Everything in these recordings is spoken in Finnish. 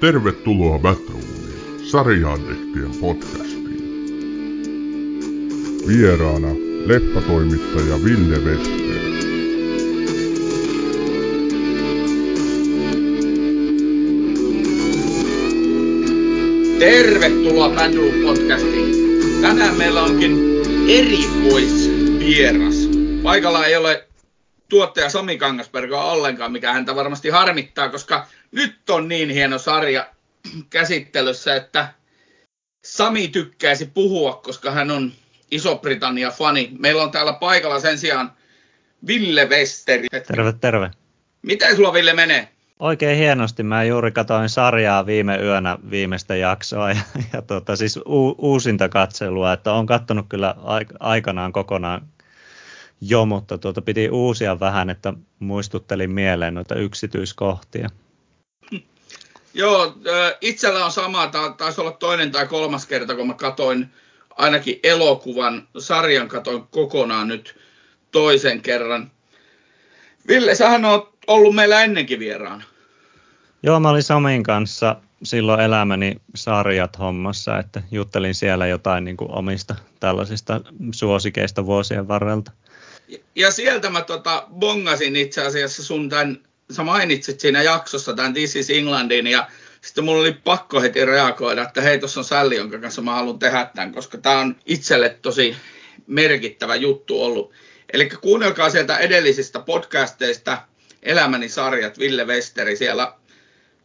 Tervetuloa Batrooniin, sarjaaddiktien podcastiin. Vieraana leffatoimittaja Ville Wester. Tervetuloa Badroom podcastiin. Tänään meillä onkin erikoisvieras. Paikalla ei ole tuottaja Sami Kangasperkoa ollenkaan, mikä häntä varmasti harmittaa, koska nyt on niin hieno sarja käsittelyssä, että Sami tykkäisi puhua, koska hän on Iso-Britannia-fani. Meillä on täällä paikalla sen sijaan Ville Westeri. Terve, terve. Miten sulla Ville menee? Oikein hienosti. Mä juuri katsoin sarjaa viime yönä viimeistä jaksoa ja, ja tota, siis u, uusinta katselua, että on kattonut kyllä aikanaan kokonaan jo, mutta tuota piti uusia vähän, että muistuttelin mieleen noita yksityiskohtia. Joo, itsellä on sama, taisi olla toinen tai kolmas kerta, kun mä katoin ainakin elokuvan, sarjan katoin kokonaan nyt toisen kerran. Ville, sähän on ollut meillä ennenkin vieraana. Joo, mä olin Samin kanssa silloin elämäni sarjat hommassa, että juttelin siellä jotain niin kuin omista tällaisista suosikeista vuosien varrelta. Ja sieltä mä tota, bongasin itse asiassa sun tämän, sä mainitsit siinä jaksossa tämän This is Englandin ja sitten mulla oli pakko heti reagoida, että hei, tuossa on Sälli, jonka kanssa mä haluan tehdä tämän, koska tämä on itselle tosi merkittävä juttu ollut. Eli kuunnelkaa sieltä edellisistä podcasteista Elämäni sarjat, Ville Westeri, siellä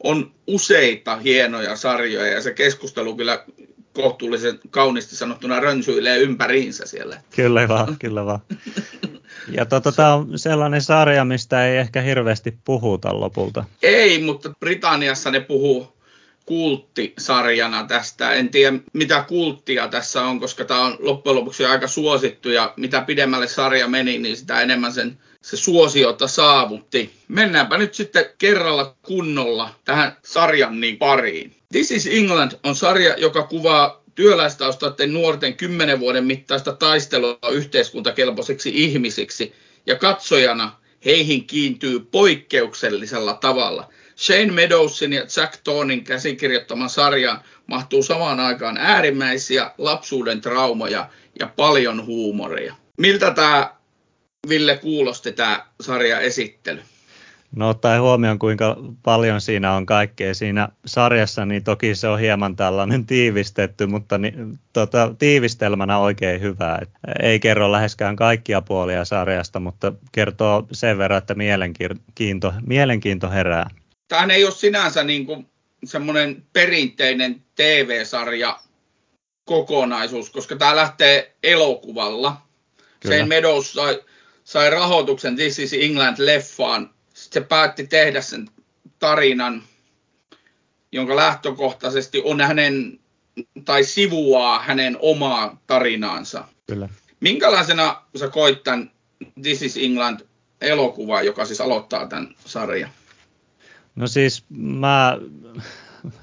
on useita hienoja sarjoja ja se keskustelu kyllä kohtuullisen kauniisti sanottuna rönsyilee ympäriinsä siellä. Kyllä vaan, kyllä vaan. Ja tota, tämä on sellainen sarja, mistä ei ehkä hirveästi puhuta lopulta. Ei, mutta Britanniassa ne puhuu kulttisarjana tästä. En tiedä, mitä kulttia tässä on, koska tämä on loppujen lopuksi aika suosittu ja mitä pidemmälle sarja meni, niin sitä enemmän sen se suosiota saavutti. Mennäänpä nyt sitten kerralla kunnolla tähän sarjan niin pariin. This is England on sarja, joka kuvaa työläistaustaisten nuorten kymmenen vuoden mittaista taistelua yhteiskuntakelpoisiksi ihmisiksi, ja katsojana heihin kiintyy poikkeuksellisella tavalla. Shane Meadowsin ja Jack Tonin käsikirjoittaman sarjaan mahtuu samaan aikaan äärimmäisiä lapsuuden traumoja ja paljon huumoria. Miltä tämä Ville kuulosti tämä sarja esittely? No ottaen huomioon, kuinka paljon siinä on kaikkea siinä sarjassa, niin toki se on hieman tällainen tiivistetty, mutta ni, tota, tiivistelmänä oikein hyvä. Et ei kerro läheskään kaikkia puolia sarjasta, mutta kertoo sen verran, että mielenkiinto, mielenkiinto herää. Tämähän ei ole sinänsä niin kuin semmoinen perinteinen TV-sarja kokonaisuus, koska tämä lähtee elokuvalla. Kyllä. Shane Meadows sai, sai rahoituksen This is England-leffaan se päätti tehdä sen tarinan, jonka lähtökohtaisesti on hänen, tai sivuaa hänen omaa tarinaansa. Kyllä. Minkälaisena sä koit tämän This is England elokuva, joka siis aloittaa tämän sarjan? No siis mä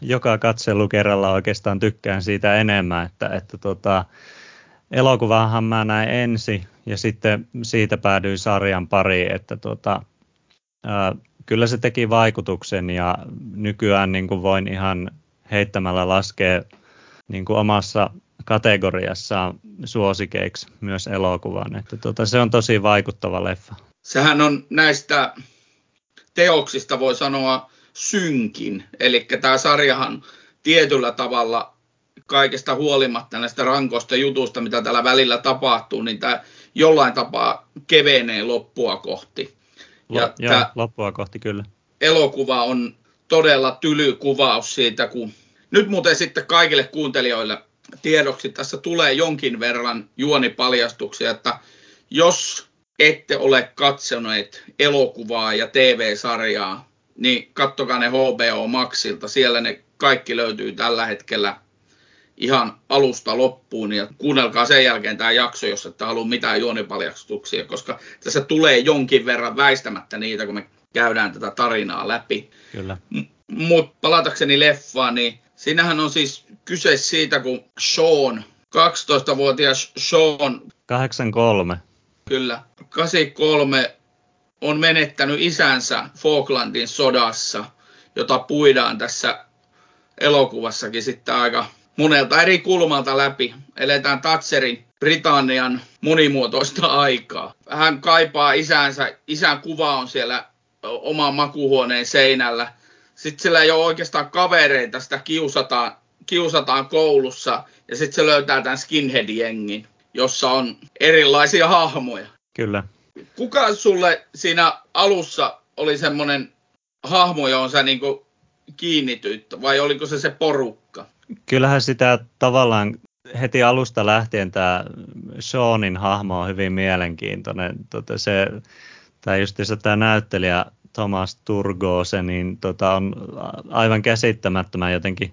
joka katselukerralla oikeastaan tykkään siitä enemmän, että, että tota, elokuvahan mä näin ensi ja sitten siitä päädyin sarjan pariin, että tota, kyllä se teki vaikutuksen ja nykyään niin kuin voin ihan heittämällä laskea niin kuin omassa kategoriassaan suosikeiksi myös elokuvan. Että tota, se on tosi vaikuttava leffa. Sehän on näistä teoksista voi sanoa synkin. Eli tämä sarjahan tietyllä tavalla kaikesta huolimatta näistä rankoista jutusta, mitä täällä välillä tapahtuu, niin tämä jollain tapaa kevenee loppua kohti. Ja Joo, loppua kohti kyllä. Elokuva on todella tyly kuvaus siitä, kun nyt muuten sitten kaikille kuuntelijoille tiedoksi tässä tulee jonkin verran juonipaljastuksia, että jos ette ole katsoneet elokuvaa ja TV-sarjaa, niin kattokaa ne HBO Maxilta. Siellä ne kaikki löytyy tällä hetkellä ihan alusta loppuun ja kuunnelkaa sen jälkeen tämä jakso, jos ette halua mitään juonipaljastuksia, koska tässä tulee jonkin verran väistämättä niitä, kun me käydään tätä tarinaa läpi. Kyllä. M- Mutta palatakseni leffaan, niin siinähän on siis kyse siitä, kun Sean, 12-vuotias Sean... 83. Kyllä, 83 on menettänyt isänsä Falklandin sodassa, jota puidaan tässä elokuvassakin sitten aika monelta eri kulmalta läpi. Eletään Thatcherin Britannian monimuotoista aikaa. Hän kaipaa isänsä, isän kuva on siellä oman makuhuoneen seinällä. Sitten sillä ei ole oikeastaan kavereita, sitä kiusataan, kiusataan koulussa ja sitten se löytää tämän skinhead-jengin, jossa on erilaisia hahmoja. Kyllä. Kuka sulle siinä alussa oli semmoinen hahmo, johon sä niinku kiinnityit, vai oliko se se porukka? Kyllähän sitä tavallaan heti alusta lähtien tämä Seanin hahmo on hyvin mielenkiintoinen. Tota se, tai just se tämä näyttelijä Thomas Turgose, niin tota on aivan käsittämättömän jotenkin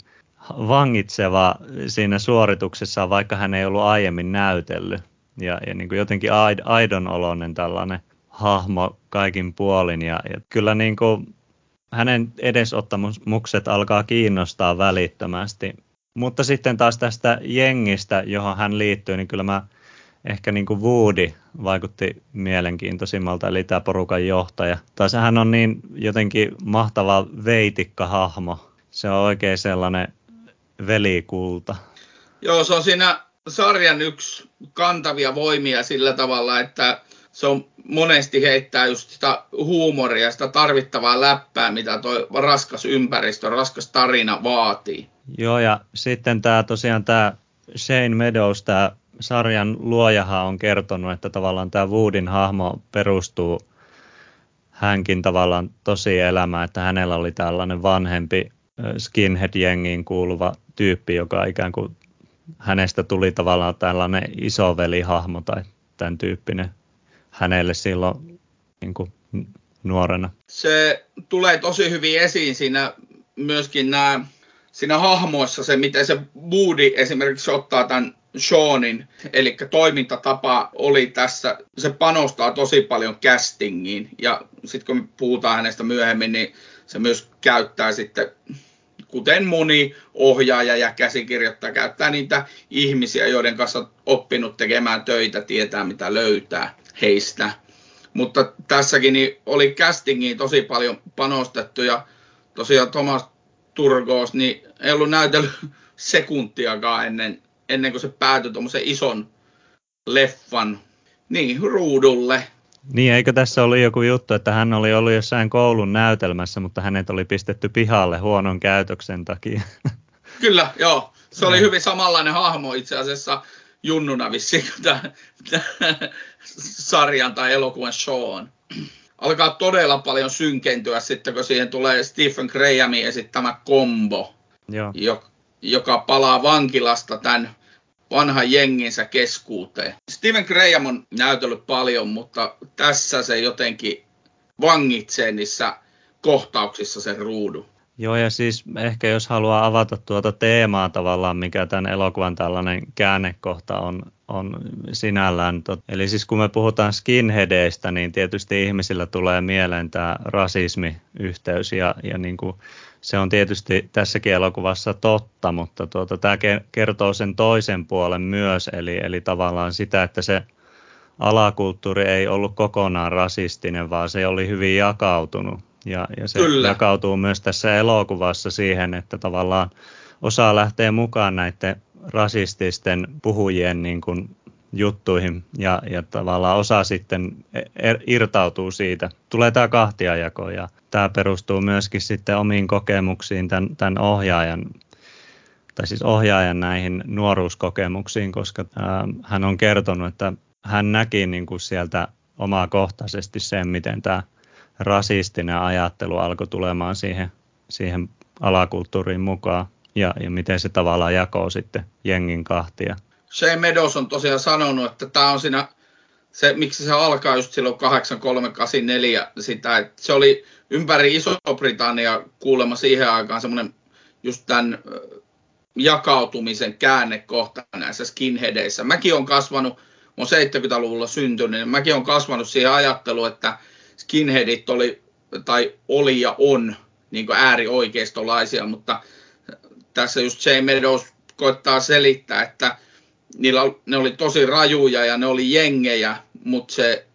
vangitseva siinä suorituksessa, vaikka hän ei ollut aiemmin näytellyt. Ja, ja niin kuin jotenkin aidon oloinen tällainen hahmo kaikin puolin. Ja, ja kyllä niin kuin hänen edesottamukset alkaa kiinnostaa välittömästi. Mutta sitten taas tästä jengistä, johon hän liittyy, niin kyllä mä ehkä niin kuin Woody vaikutti mielenkiintoisimmalta, eli tämä porukan johtaja. Tai hän on niin jotenkin mahtava veitikka-hahmo. Se on oikein sellainen velikulta. Joo, se on siinä sarjan yksi kantavia voimia sillä tavalla, että se on monesti heittää just sitä huumoria, sitä tarvittavaa läppää, mitä tuo raskas ympäristö, raskas tarina vaatii. Joo, ja sitten tämä tosiaan tämä Shane Meadows, tämä sarjan luojahan on kertonut, että tavallaan tämä Woodin hahmo perustuu hänkin tavallaan tosi elämään, että hänellä oli tällainen vanhempi skinhead-jengiin kuuluva tyyppi, joka ikään kuin hänestä tuli tavallaan tällainen isovelihahmo tai tämän tyyppinen hänelle silloin niin kuin nuorena. Se tulee tosi hyvin esiin siinä myöskin nämä, siinä hahmoissa se, miten se Woody esimerkiksi ottaa tämän Seanin, eli toimintatapa oli tässä, se panostaa tosi paljon castingiin, ja sitten kun me puhutaan hänestä myöhemmin, niin se myös käyttää sitten, kuten moni ohjaaja ja käsikirjoittaja, käyttää niitä ihmisiä, joiden kanssa oppinut tekemään töitä, tietää mitä löytää heistä. Mutta tässäkin niin oli castingiin tosi paljon panostettu ja tosiaan Thomas Turgos niin ei ollut näytellyt sekuntiakaan ennen, ennen kuin se päätyi tuommoisen ison leffan niin, ruudulle. Niin, eikö tässä ollut joku juttu, että hän oli ollut jossain koulun näytelmässä, mutta hänet oli pistetty pihalle huonon käytöksen takia? Kyllä, joo. Se oli hyvin samanlainen hahmo itse asiassa junnuna vissiin tämän, sarjan tai elokuvan Sean. Alkaa todella paljon synkentyä sitten, kun siihen tulee Stephen Grahamin esittämä kombo, Joo. joka palaa vankilasta tämän vanhan jenginsä keskuuteen. Stephen Graham on näytellyt paljon, mutta tässä se jotenkin vangitsee niissä kohtauksissa sen ruudun. Joo, ja siis ehkä jos haluaa avata tuota teemaa tavallaan, mikä tämän elokuvan tällainen käännekohta on, on sinällään. Tot, eli siis kun me puhutaan skinheadeista, niin tietysti ihmisillä tulee mieleen tämä rasismiyhteys, ja, ja niin kuin se on tietysti tässäkin elokuvassa totta, mutta tuota, tämä kertoo sen toisen puolen myös, eli, eli tavallaan sitä, että se alakulttuuri ei ollut kokonaan rasistinen, vaan se oli hyvin jakautunut ja, ja se Kyllä. jakautuu myös tässä elokuvassa siihen, että tavallaan osa lähtee mukaan näiden rasististen puhujien niin kuin juttuihin ja, ja tavallaan osa sitten er, irtautuu siitä. Tulee tämä kahtiajako ja tämä perustuu myöskin sitten omiin kokemuksiin tämän, tämän ohjaajan tai siis ohjaajan näihin nuoruuskokemuksiin, koska ää, hän on kertonut, että hän näki niin kuin sieltä omakohtaisesti sen, miten tämä rasistinen ajattelu alkoi tulemaan siihen, siihen alakulttuuriin mukaan ja, ja miten se tavallaan jakoo sitten jengin kahtia. Shane Meadows on tosiaan sanonut, että tämä on siinä, se, miksi se alkaa just silloin 8384 sitä, että se oli ympäri Iso-Britannia kuulemma siihen aikaan semmoinen just tämän jakautumisen käännekohta näissä skinheadeissä. Mäkin on kasvanut, mä 70-luvulla syntynyt, niin mäkin on kasvanut siihen ajatteluun, että skinheadit oli, tai oli ja on niin äärioikeistolaisia, mutta tässä just Jay Meadows koittaa selittää, että niillä, ne oli tosi rajuja ja ne oli jengejä, mutta se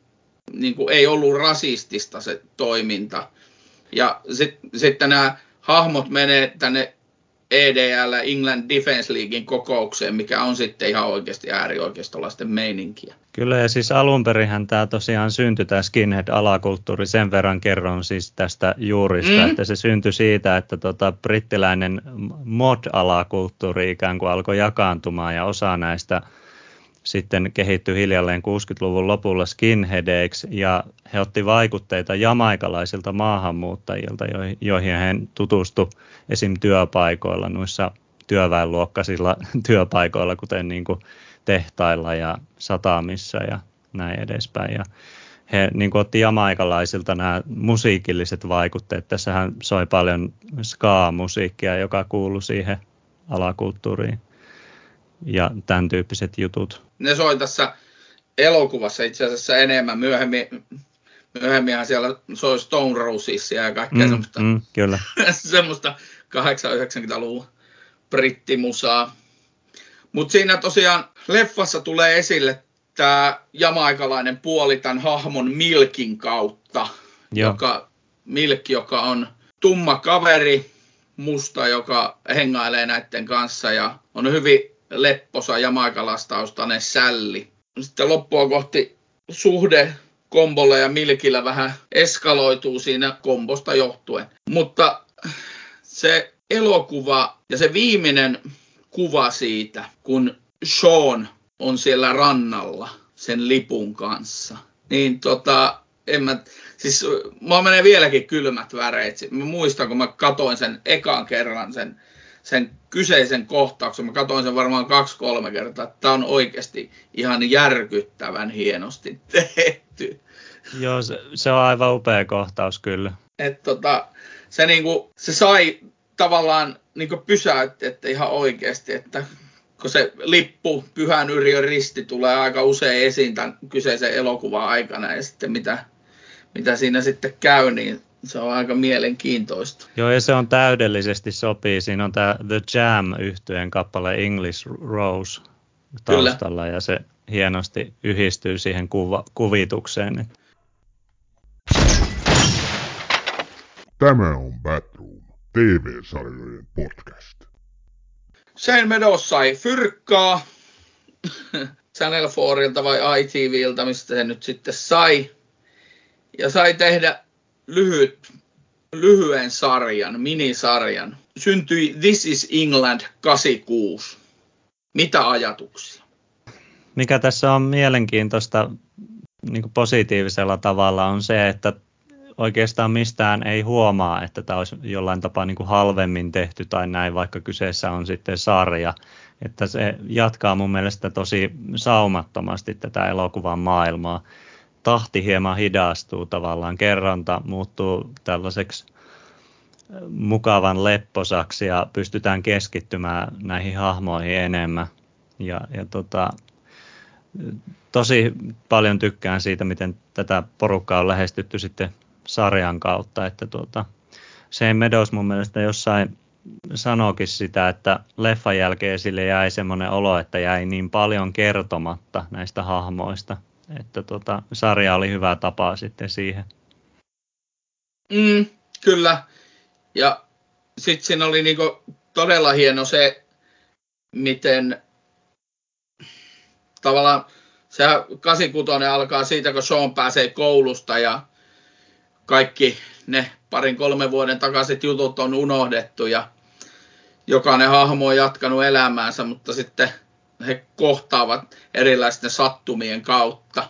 niin kuin, ei ollut rasistista se toiminta. Ja sitten sit nämä hahmot menee tänne EDL, England Defense Leaguein kokoukseen, mikä on sitten ihan oikeasti äärioikeistolaisten meininkiä. Kyllä, ja siis alun perinhän tämä tosiaan syntyi, tämä skinhead-alakulttuuri, sen verran kerron siis tästä juurista, mm. että se syntyi siitä, että tota, brittiläinen mod-alakulttuuri ikään kuin alkoi jakaantumaan, ja osa näistä sitten kehittyi hiljalleen 60-luvun lopulla skinheadeiksi ja he otti vaikutteita jamaikalaisilta maahanmuuttajilta, joihin he tutustu esim. työpaikoilla, noissa työväenluokkaisilla työpaikoilla, kuten niin kuin tehtailla ja satamissa ja näin edespäin. Ja he niin kuin otti jamaikalaisilta nämä musiikilliset vaikutteet. Tässähän soi paljon ska-musiikkia, joka kuului siihen alakulttuuriin ja tämän tyyppiset jutut. Ne soi tässä elokuvassa itse asiassa enemmän. Myöhemmin, myöhemminhän siellä soi Stone Rosessia ja kaikkea mm, semmoista, mm, kyllä. semmoista 80-90-luvun brittimusaa. Mutta siinä tosiaan leffassa tulee esille tämä jamaikalainen puoli tämän hahmon Milkin kautta, Joo. joka Milk, joka on tumma kaveri, musta, joka hengailee näiden kanssa ja on hyvin lepposa jamaikalastaustainen sälli. Sitten loppua kohti suhde kombolla ja milkillä vähän eskaloituu siinä kombosta johtuen. Mutta se elokuva ja se viimeinen kuva siitä, kun Sean on siellä rannalla sen lipun kanssa, niin tota, en mä, siis mua menee vieläkin kylmät väreet. Mä muistan, kun mä katoin sen ekan kerran sen sen kyseisen kohtauksen. Mä katsoin sen varmaan kaksi-kolme kertaa. Tämä on oikeasti ihan järkyttävän hienosti tehty. Joo, se, se on aivan upea kohtaus kyllä. Et tota, se, niinku, se sai tavallaan niinku pysäytti, että ihan oikeasti, että kun se lippu, Pyhän Yrjön risti tulee aika usein esiin tämän kyseisen elokuvan aikana ja sitten mitä, mitä siinä sitten käy, niin se on aika mielenkiintoista. Joo, ja se on täydellisesti sopii. Siinä on tämä The Jam yhtyeen kappale English Rose taustalla, Kyllä. ja se hienosti yhdistyy siihen kuva, kuvitukseen. Tämä on Batroom, TV-sarjojen podcast. Shane Meadows sai fyrkkaa Channel 4 vai ITVltä, mistä se nyt sitten sai. Ja sai tehdä lyhyt, lyhyen sarjan, minisarjan. Syntyi This is England 86. Mitä ajatuksia? Mikä tässä on mielenkiintoista niin positiivisella tavalla on se, että oikeastaan mistään ei huomaa, että tämä olisi jollain tapaa niin kuin halvemmin tehty tai näin, vaikka kyseessä on sitten sarja. Että se jatkaa mun mielestä tosi saumattomasti tätä elokuvan maailmaa tahti hieman hidastuu tavallaan, kerronta muuttuu tällaiseksi mukavan lepposaksi ja pystytään keskittymään näihin hahmoihin enemmän. Ja, ja tota, tosi paljon tykkään siitä, miten tätä porukkaa on lähestytty sitten sarjan kautta, että tuota, Shane Meadows mun mielestä jossain sanoikin sitä, että leffan jälkeen sille jäi semmoinen olo, että jäi niin paljon kertomatta näistä hahmoista, että tota, sarja oli hyvä tapa sitten siihen. Mm, kyllä. Ja sitten siinä oli niinku todella hieno se, miten tavallaan se 86 alkaa siitä, kun Sean pääsee koulusta ja kaikki ne parin kolmen vuoden takaiset jutut on unohdettu ja jokainen hahmo on jatkanut elämäänsä, mutta sitten he kohtaavat erilaisten sattumien kautta.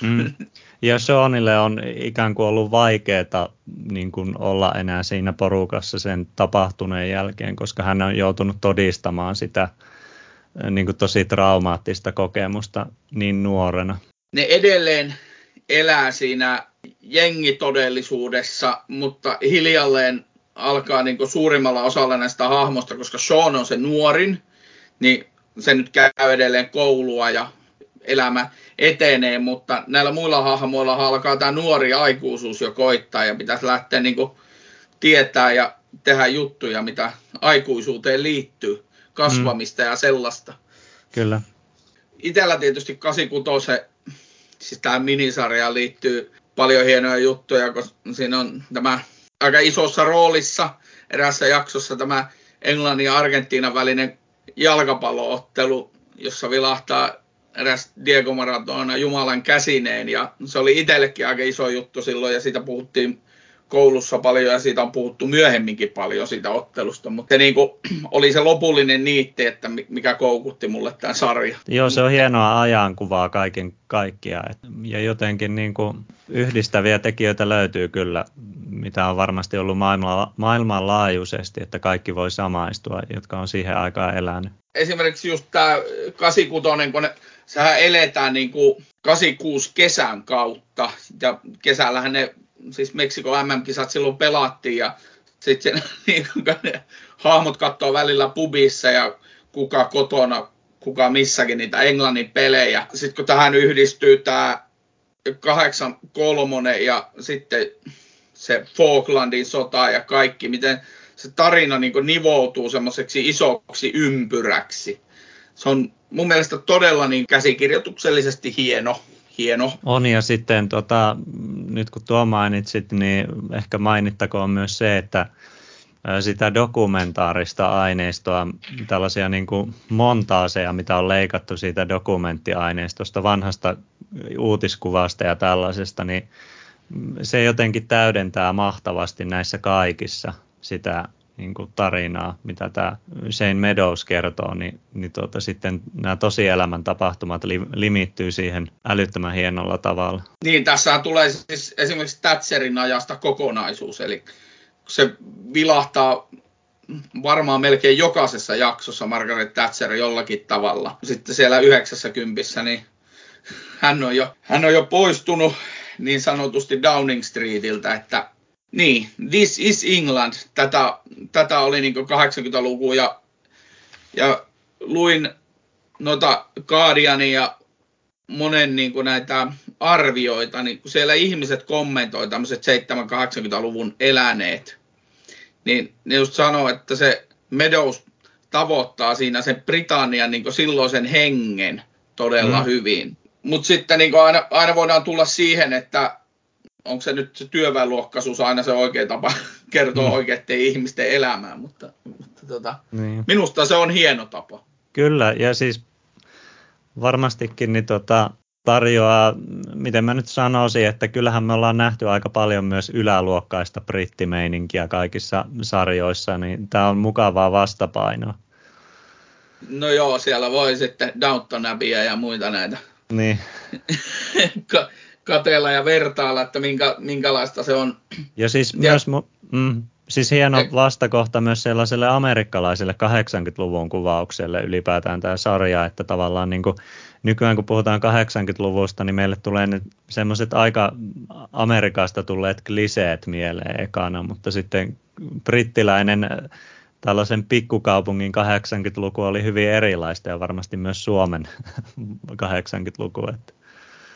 Mm. Ja Seanille on ikään kuin ollut vaikeaa niin kuin olla enää siinä porukassa sen tapahtuneen jälkeen, koska hän on joutunut todistamaan sitä niin kuin tosi traumaattista kokemusta niin nuorena. Ne edelleen elää siinä jengitodellisuudessa, mutta hiljalleen alkaa niin suurimmalla osalla näistä hahmosta, koska Sean on se nuorin, niin se nyt käy edelleen koulua ja elämä etenee, mutta näillä muilla hahmoilla alkaa tämä nuori aikuisuus jo koittaa ja pitäisi lähteä niin tietää ja tehdä juttuja, mitä aikuisuuteen liittyy, kasvamista mm. ja sellaista. Kyllä. Itellä tietysti 86, siis tähän minisarjaan liittyy paljon hienoja juttuja, koska siinä on tämä aika isossa roolissa erässä jaksossa tämä Englannin ja Argentiinan välinen jalkapalloottelu, jossa vilahtaa eräs Diego Maradona Jumalan käsineen ja se oli itsellekin aika iso juttu silloin ja siitä puhuttiin koulussa paljon ja siitä on puhuttu myöhemminkin paljon siitä ottelusta, mutta niin kuin, oli se lopullinen niitti, että mikä koukutti mulle tämän sarja. Joo, se on hienoa ajankuvaa kaiken kaikkiaan ja jotenkin niin kuin yhdistäviä tekijöitä löytyy kyllä, mitä on varmasti ollut maailman, maailmanlaajuisesti, että kaikki voi samaistua, jotka on siihen aikaan elänyt. Esimerkiksi just tämä 86, kun ne, sehän eletään niin kuin 86 kesän kautta ja kesällähän ne siis Meksikon MM-kisat silloin pelattiin ja sitten niin, ne hahmot katsoo välillä pubissa ja kuka kotona, kuka missäkin niitä Englannin pelejä. Sitten kun tähän yhdistyy tämä 83 ja sitten se Falklandin sota ja kaikki, miten se tarina niin nivoutuu semmoiseksi isoksi ympyräksi. Se on mun mielestä todella niin käsikirjoituksellisesti hieno hieno. On ja sitten tota, nyt kun tuo mainitsit, niin ehkä mainittakoon myös se, että sitä dokumentaarista aineistoa, tällaisia niin kuin montaaseja, mitä on leikattu siitä dokumenttiaineistosta, vanhasta uutiskuvasta ja tällaisesta, niin se jotenkin täydentää mahtavasti näissä kaikissa sitä niin kuin tarinaa, mitä tämä Shane Meadows kertoo, niin, niin tuota, sitten nämä tosielämän tapahtumat li, limittyy siihen älyttömän hienolla tavalla. Niin, tässä tulee siis esimerkiksi Thatcherin ajasta kokonaisuus, eli se vilahtaa varmaan melkein jokaisessa jaksossa Margaret Thatcher jollakin tavalla. Sitten siellä 90, niin hän on jo, hän on jo poistunut niin sanotusti Downing Streetiltä, että niin, This is England. Tätä, tätä oli niin 80-luku ja, ja luin noita Guardiania ja monen niin näitä arvioita, niin kun siellä ihmiset kommentoi tämmöiset 7-80-luvun eläneet, niin ne just sanoo, että se Meadows tavoittaa siinä sen Britannian niin silloisen hengen todella mm. hyvin. Mutta sitten niin aina, aina voidaan tulla siihen, että onko se nyt se työväenluokkaisuus aina se oikea tapa kertoa mm. oikeiden ihmisten elämää, mutta, mutta tota, niin. minusta se on hieno tapa. Kyllä, ja siis varmastikin niin tota, tarjoaa, miten mä nyt sanoisin, että kyllähän me ollaan nähty aika paljon myös yläluokkaista brittimeininkiä kaikissa sarjoissa, niin tämä on mukavaa vastapainoa. No joo, siellä voi sitten Downton Abbeyä ja muita näitä. Niin. kateella ja vertailla, että minkä, minkälaista se on. Ja siis ja, myös, mm, siis hieno e- vastakohta myös sellaiselle amerikkalaiselle 80-luvun kuvaukselle ylipäätään tämä sarja, että tavallaan niin kuin, nykyään kun puhutaan 80-luvusta, niin meille tulee nyt semmoiset aika Amerikasta tulleet kliseet mieleen ekana, mutta sitten brittiläinen tällaisen pikkukaupungin 80-luku oli hyvin erilaista ja varmasti myös Suomen 80-luku. Että.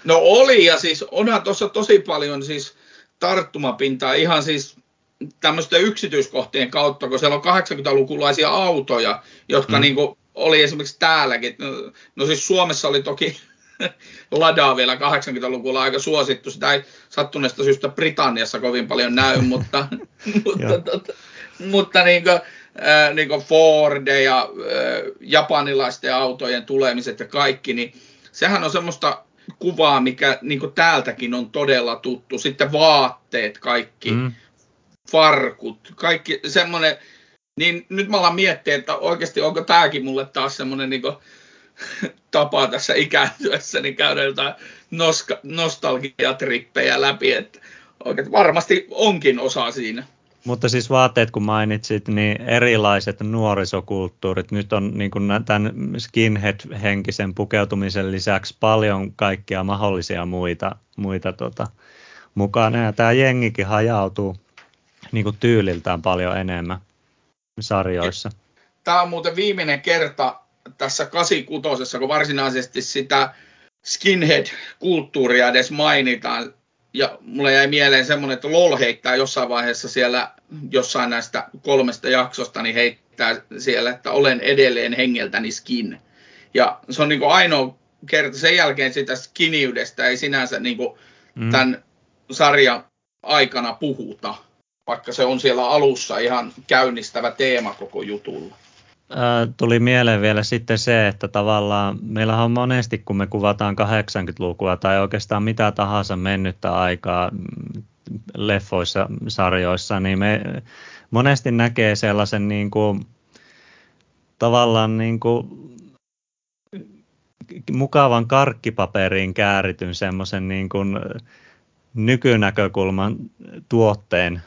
No oli, ja siis onhan tuossa tosi paljon siis tarttumapintaa ihan siis tämmöisten yksityiskohtien kautta, kun siellä on 80-lukulaisia autoja, jotka mm. niin kuin oli esimerkiksi täälläkin. No, no siis Suomessa oli toki Ladaa vielä 80-luvulla aika suosittu. Sitä ei sattuneesta syystä Britanniassa kovin paljon näy, mutta, mutta, tota, mutta niin kuin, äh, niin kuin Ford ja äh, japanilaisten autojen tulemiset ja kaikki, niin sehän on semmoista kuvaa, mikä niin täältäkin on todella tuttu. Sitten vaatteet kaikki, mm. farkut, kaikki semmoinen. Niin nyt mä alan miettiä, että oikeasti onko tämäkin mulle taas semmoinen niin tapa tässä ikääntyessä, niin käydä jotain noska, nostalgiatrippejä läpi, että oikein varmasti onkin osa siinä. Mutta siis vaatteet, kun mainitsit, niin erilaiset nuorisokulttuurit. Nyt on niin kuin tämän skinhead-henkisen pukeutumisen lisäksi paljon kaikkia mahdollisia muita, muita tota, mukana. Ja tämä jengikin hajautuu niin kuin tyyliltään paljon enemmän sarjoissa. Tämä on muuten viimeinen kerta tässä 86, kun varsinaisesti sitä skinhead-kulttuuria edes mainitaan ja mulle jäi mieleen semmoinen, että LOL heittää jossain vaiheessa siellä jossain näistä kolmesta jaksosta, niin heittää siellä, että olen edelleen hengeltäni skin. Ja se on niin kuin ainoa kerta sen jälkeen sitä skiniydestä ei sinänsä niin kuin mm. tämän sarjan aikana puhuta. vaikka se on siellä alussa ihan käynnistävä teema koko jutulla. Tuli mieleen vielä sitten se, että tavallaan meillä on monesti, kun me kuvataan 80-lukua tai oikeastaan mitä tahansa mennyttä aikaa leffoissa, sarjoissa, niin me monesti näkee sellaisen niin kuin, tavallaan niin kuin mukavan karkkipaperiin käärityn semmoisen niin kuin nykynäkökulman tuotteen,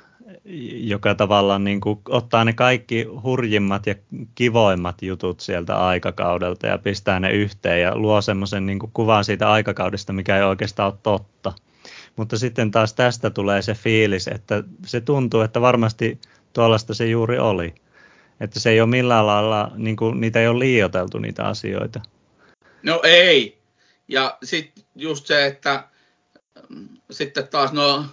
joka tavallaan niin kuin ottaa ne kaikki hurjimmat ja kivoimmat jutut sieltä aikakaudelta ja pistää ne yhteen ja luo semmoisen niin kuin kuvan siitä aikakaudesta, mikä ei oikeastaan ole totta. Mutta sitten taas tästä tulee se fiilis, että se tuntuu, että varmasti tuollaista se juuri oli. Että se ei ole millään lailla, niin kuin, niitä ei ole liioteltu niitä asioita. No ei. Ja sitten just se, että mm, sitten taas no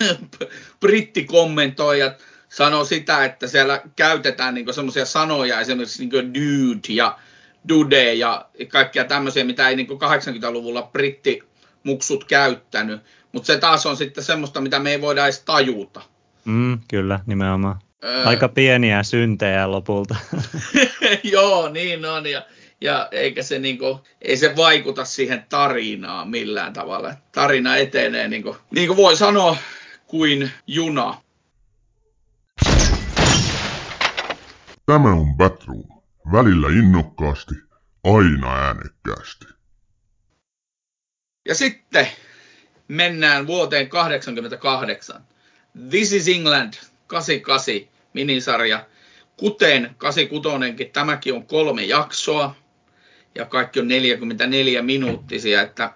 brittikommentoijat sanoo sitä, että siellä käytetään niin semmoisia sanoja, esimerkiksi niin dude ja dude ja kaikkia tämmöisiä, mitä ei niin 80-luvulla brittimuksut käyttänyt. Mutta se taas on sitten semmoista, mitä me ei voida edes tajuta. Mm, kyllä, nimenomaan. Öö... Aika pieniä syntejä lopulta. Joo, niin on. Ja, ja eikä se, niinku, ei se vaikuta siihen tarinaan millään tavalla. Tarina etenee, niin kuin, niin kuin voi sanoa, kuin juna. Tämä on Batroom. Välillä innokkaasti, aina äänekkäästi. Ja sitten mennään vuoteen 88. This is England 88 minisarja. Kuten 86 tämäkin on kolme jaksoa ja kaikki on 44 minuuttisia, että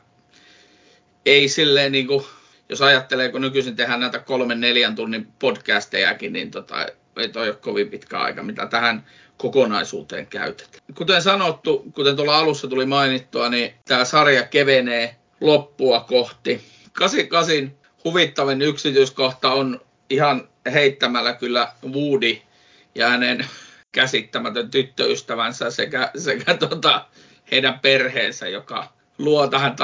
ei silleen niin kuin, jos ajattelee, kun nykyisin tehdään näitä kolmen neljän tunnin podcastejakin, niin tota, ei toi ole kovin pitkä aika, mitä tähän kokonaisuuteen käytetään. Kuten sanottu, kuten tuolla alussa tuli mainittua, niin tämä sarja kevenee loppua kohti. 88 huvittavin yksityiskohta on ihan heittämällä kyllä Woody ja hänen käsittämätön tyttöystävänsä sekä, sekä tota, heidän perheensä, joka luo tähän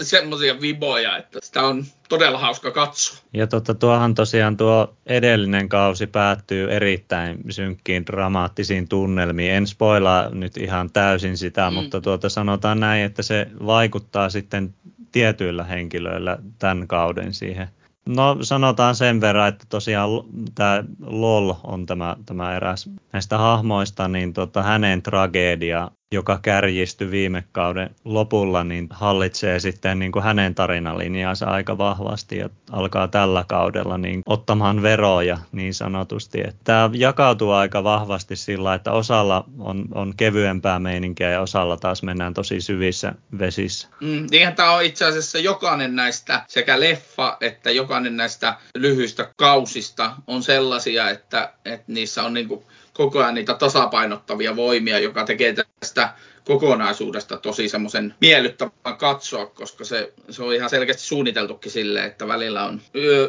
semmoisia viboja, että sitä on todella hauska katsoa. Ja totta, tuohan tosiaan tuo edellinen kausi päättyy erittäin synkkiin dramaattisiin tunnelmiin. En spoilaa nyt ihan täysin sitä, mm. mutta tuota sanotaan näin, että se vaikuttaa sitten tietyillä henkilöillä tämän kauden siihen No sanotaan sen verran, että tosiaan tämä LOL on tämä, tämä eräs näistä hahmoista, niin tota, hänen tragedia joka kärjistyi viime kauden lopulla, niin hallitsee sitten niin kuin hänen tarinalinjaansa aika vahvasti ja alkaa tällä kaudella niin ottamaan veroja niin sanotusti. Että tämä jakautuu aika vahvasti sillä, että osalla on, on kevyempää meininkiä ja osalla taas mennään tosi syvissä vesissä. Mm, niinhän tämä on itse asiassa jokainen näistä, sekä leffa että jokainen näistä lyhyistä kausista on sellaisia, että, että niissä on niin kuin koko ajan niitä tasapainottavia voimia, joka tekee tästä kokonaisuudesta tosi semmoisen miellyttävän katsoa, koska se, se on ihan selkeästi suunniteltukin silleen, että välillä on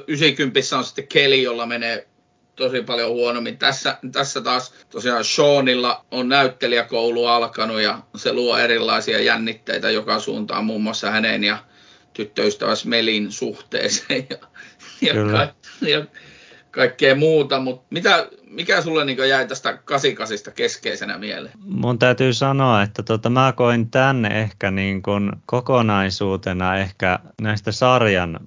90 on sitten keli, jolla menee tosi paljon huonommin. Tässä, tässä taas tosiaan Seanilla on näyttelijäkoulu alkanut ja se luo erilaisia jännitteitä joka suuntaan, muun muassa hänen ja tyttöystävässä Melin suhteeseen ja, ja, ka, ja kaikkea muuta, mutta mitä, mikä sulle niin jäi tästä 88 keskeisenä mieleen? Mun täytyy sanoa, että tota, mä koin tänne ehkä niin kuin kokonaisuutena ehkä näistä sarjan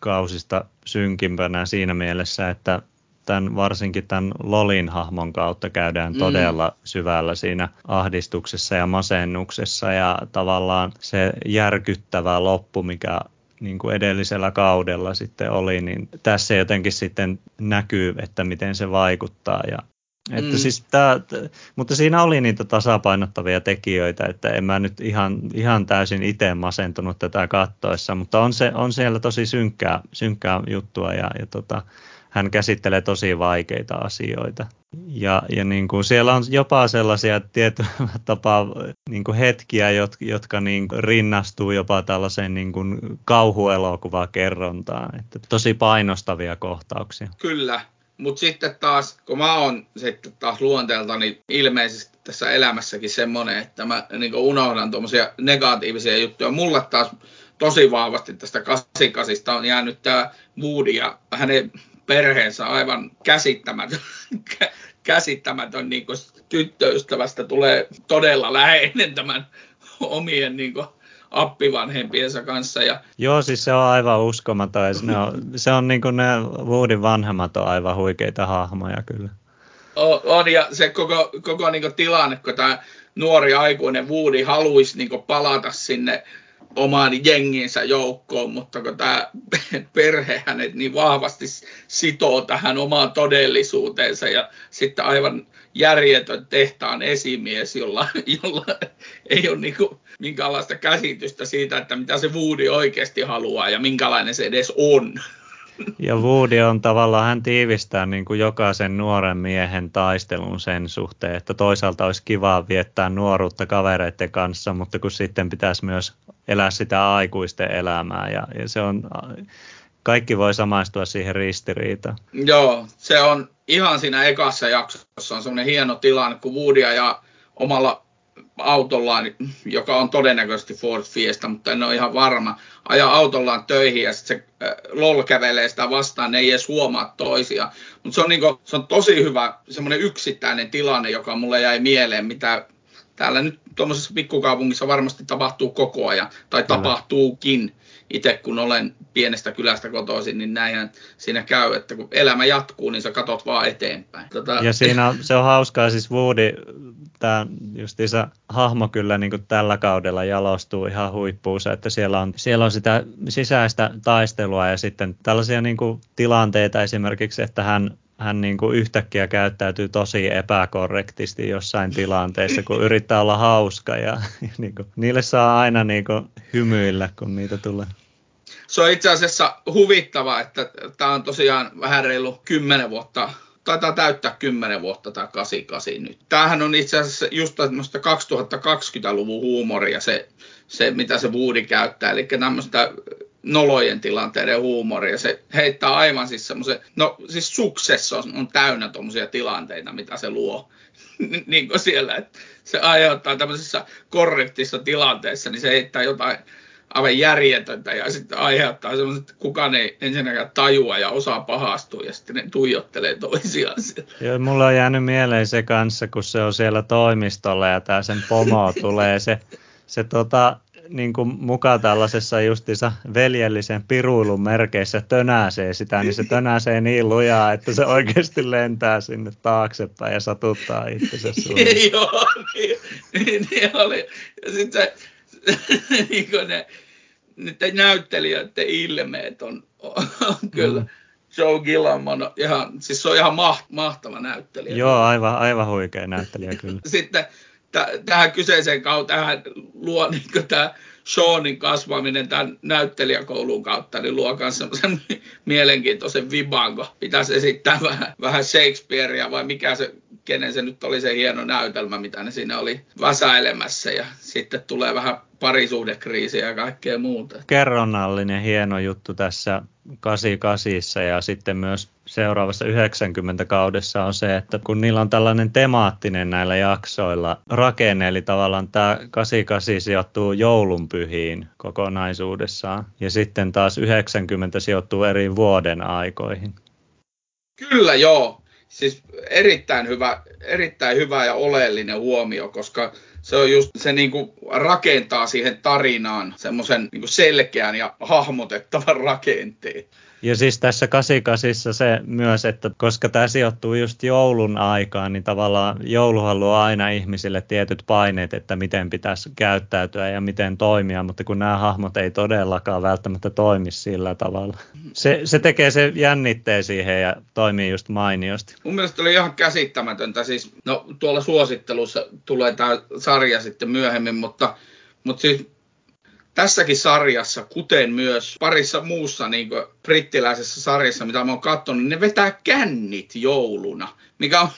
kausista synkimpänä siinä mielessä, että tämän, varsinkin tämän Lolin hahmon kautta käydään mm. todella syvällä siinä ahdistuksessa ja masennuksessa ja tavallaan se järkyttävä loppu, mikä niin kuin edellisellä kaudella sitten oli, niin tässä jotenkin sitten näkyy, että miten se vaikuttaa. Ja, että mm. siis tää, mutta siinä oli niitä tasapainottavia tekijöitä, että en mä nyt ihan, ihan täysin itse masentunut tätä kattoessa, mutta on, se, on siellä tosi synkkää, synkkää juttua ja, ja tota, hän käsittelee tosi vaikeita asioita. Ja, ja niin kuin siellä on jopa sellaisia tietyllä tapaa niin kuin hetkiä, jotka, jotka niin kuin rinnastuu jopa tällaiseen niin kuin kauhuelokuvakerrontaan. Että tosi painostavia kohtauksia. Kyllä, mutta sitten taas, kun mä oon sitten taas luonteeltani ilmeisesti tässä elämässäkin semmoinen, että mä niin unohdan tuommoisia negatiivisia juttuja. Mulle taas tosi vahvasti tästä 88 on jäänyt tämä Woody ja hänen perheensä aivan käsittämätön, käsittämätön niin tyttöystävästä tulee todella läheinen tämän omien niin kuin, appivanhempiensa kanssa. Ja... Joo, siis se on aivan uskomaton. Ne on, se on niin kuin ne Woodin vanhemmat on aivan huikeita hahmoja kyllä. On, on ja se koko, koko niin tilanne, kun tämä nuori aikuinen Woody haluaisi niin palata sinne omaan jenginsä joukkoon, mutta kun tämä perhe hänet niin vahvasti sitoo tähän omaan todellisuuteensa ja sitten aivan järjetön tehtaan esimies, jolla, jolla ei ole niin kuin minkäänlaista käsitystä siitä, että mitä se Woody oikeasti haluaa ja minkälainen se edes on. Ja Woody on tavallaan, hän tiivistää niin kuin jokaisen nuoren miehen taistelun sen suhteen, että toisaalta olisi kiva viettää nuoruutta kavereiden kanssa, mutta kun sitten pitäisi myös elää sitä aikuisten elämää ja, ja se on, kaikki voi samaistua siihen ristiriitaan. Joo, se on ihan siinä ekassa jaksossa on semmoinen hieno tilanne, kun Woody ja omalla autollaan, joka on todennäköisesti Ford Fiesta, mutta en ole ihan varma, ajaa autollaan töihin ja sitten se äh, LOL kävelee sitä vastaan, ne ei edes huomaa toisia. Mutta se, on niinku, se on tosi hyvä semmoinen yksittäinen tilanne, joka mulle jäi mieleen, mitä täällä nyt tuommoisessa pikkukaupungissa varmasti tapahtuu koko ajan, tai Kyllä. tapahtuukin itse kun olen pienestä kylästä kotoisin, niin näinhän siinä käy, että kun elämä jatkuu, niin sä katot vaan eteenpäin. Tota... Ja siinä se on hauskaa, siis Woody, tämä justiinsa hahmo kyllä niin kuin tällä kaudella jalostuu ihan huippuunsa, että siellä on, siellä on sitä sisäistä taistelua ja sitten tällaisia niin kuin tilanteita esimerkiksi, että hän hän niin kuin yhtäkkiä käyttäytyy tosi epäkorrektisti jossain tilanteessa, kun yrittää olla hauska ja, ja niin kuin, niille saa aina niin kuin hymyillä, kun niitä tulee se on itse asiassa huvittava, että tämä on tosiaan vähän reilu 10 vuotta, taitaa täyttää 10 vuotta tämä 88 nyt. Tämähän on itse asiassa just tämmöistä 2020-luvun huumoria, se, se mitä se Woody käyttää, eli tämmöistä nolojen tilanteiden huumoria. Se heittää aivan siis semmoisen, no siis suksessa on, on täynnä tuommoisia tilanteita, mitä se luo. niin kuin siellä, että se aiheuttaa tämmöisessä korrektissa tilanteessa, niin se heittää jotain aivan järjetöntä ja sitten aiheuttaa semmoiset, että kukaan ei ensinnäkään tajua ja osaa pahastua ja sitten ne tuijottelee toisiaan. Joo, mulla on jäänyt mieleen se kanssa, kun se on siellä toimistolla ja tämä sen pomo tulee, se, se tota, niin kuin mukaan tällaisessa justiinsa veljellisen piruilun merkeissä tönäsee sitä, niin se tönäsee niin lujaa, että se oikeasti lentää sinne taaksepäin ja satuttaa itsensä Joo, niin, niin, niin oli. Ja sitten se, niin ne, niiden näyttelijöiden ilmeet on, on, on kyllä. Mm. Joe Gillam on ihan, siis se on ihan maht, mahtava näyttelijä. Joo, aivan, aivan huikea näyttelijä kyllä. Sitten t- tähän kyseiseen kautta tähän luo niin tämä Seanin kasvaminen tämän näyttelijäkoulun kautta, niin luo myös semmoisen mielenkiintoisen viban, kun pitäisi esittää vähän, vähän Shakespearea vai mikä se, kenen se nyt oli se hieno näytelmä, mitä ne siinä oli väsäilemässä ja sitten tulee vähän parisuhdekriisiä ja kaikkea muuta. Kerronnallinen hieno juttu tässä 88 ja sitten myös seuraavassa 90 kaudessa on se, että kun niillä on tällainen temaattinen näillä jaksoilla rakenne, eli tavallaan tämä 88 sijoittuu joulunpyhiin kokonaisuudessaan ja sitten taas 90 sijoittuu eri vuoden aikoihin. Kyllä joo, siis erittäin hyvä, erittäin hyvä ja oleellinen huomio, koska se on just, se niinku rakentaa siihen tarinaan semmoisen niinku selkeän ja hahmotettavan rakenteen. Ja siis tässä 88 se myös, että koska tämä sijoittuu just joulun aikaan, niin tavallaan jouluhan luo aina ihmisille tietyt paineet, että miten pitäisi käyttäytyä ja miten toimia, mutta kun nämä hahmot ei todellakaan välttämättä toimi sillä tavalla. Se, se tekee se jännitteen siihen ja toimii just mainiosti. Mun mielestä oli ihan käsittämätöntä, siis no tuolla suosittelussa tulee tämä sarja sitten myöhemmin, mutta, mutta siis tässäkin sarjassa, kuten myös parissa muussa niin brittiläisessä sarjassa, mitä mä oon katsonut, niin ne vetää kännit jouluna. Mikä on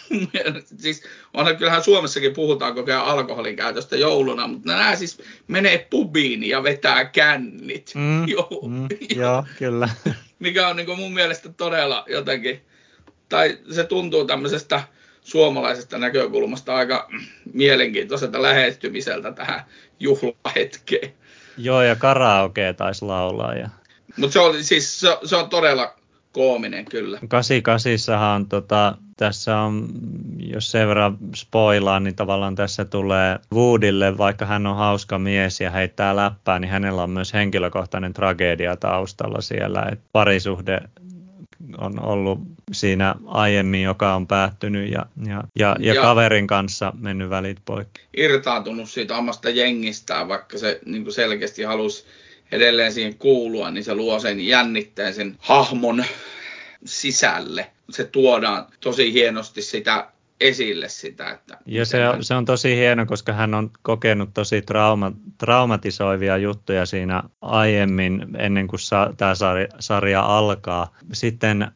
siis, onhan kyllähän Suomessakin puhutaan koko ajan alkoholin käytöstä jouluna, mutta nämä siis menee pubiin ja vetää kännit. Mm, joo, mm, joo, kyllä. Mikä on niin mun mielestä todella jotenkin, tai se tuntuu tämmöisestä suomalaisesta näkökulmasta aika mielenkiintoiselta lähestymiseltä tähän juhlahetkeen. Joo, ja karaoke taisi laulaa. Ja... Mutta se, on, siis, se, se on todella koominen kyllä. 88 on tota, tässä on, jos sen verran spoilaa, niin tavallaan tässä tulee Woodille, vaikka hän on hauska mies ja heittää läppää, niin hänellä on myös henkilökohtainen tragedia taustalla siellä. Et parisuhde on ollut siinä aiemmin, joka on päättynyt ja, ja, ja, ja, ja kaverin kanssa mennyt välit poikki. Irtaantunut siitä omasta jengistään, vaikka se niin selkeästi halusi edelleen siihen kuulua, niin se luo sen jännitteen sen hahmon sisälle. Se tuodaan tosi hienosti sitä esille sitä. Että ja se on, se on tosi hieno, koska hän on kokenut tosi trauma, traumatisoivia juttuja siinä aiemmin, ennen kuin sa, tämä sarja, sarja alkaa. Sitten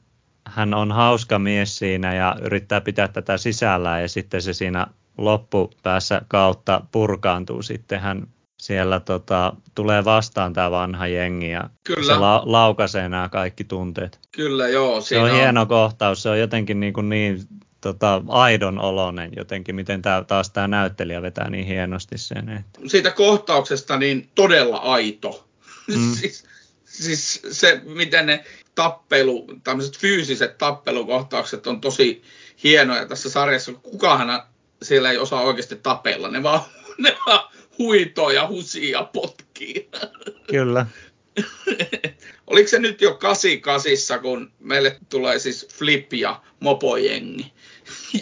hän on hauska mies siinä ja yrittää pitää tätä sisällä ja sitten se siinä loppupäässä kautta purkaantuu. Sitten hän siellä tota, tulee vastaan tämä vanha jengi ja Kyllä. se la- laukaisee nämä kaikki tunteet. Kyllä, joo. Se on, on hieno kohtaus, se on jotenkin niin, kuin niin tota, aidon olonen jotenkin, miten tää, taas tämä näyttelijä vetää niin hienosti sen. Että. Siitä kohtauksesta niin todella aito. Mm. siis, siis se, miten ne tappelu, tämmöiset fyysiset tappelukohtaukset on tosi hienoja tässä sarjassa. Kukahan siellä ei osaa oikeasti tapella, ne vaan, ne vaan huitoo ja husii ja potkii. Kyllä. Oliko se nyt jo 88, kun meille tulee siis Flip ja Mopojengi?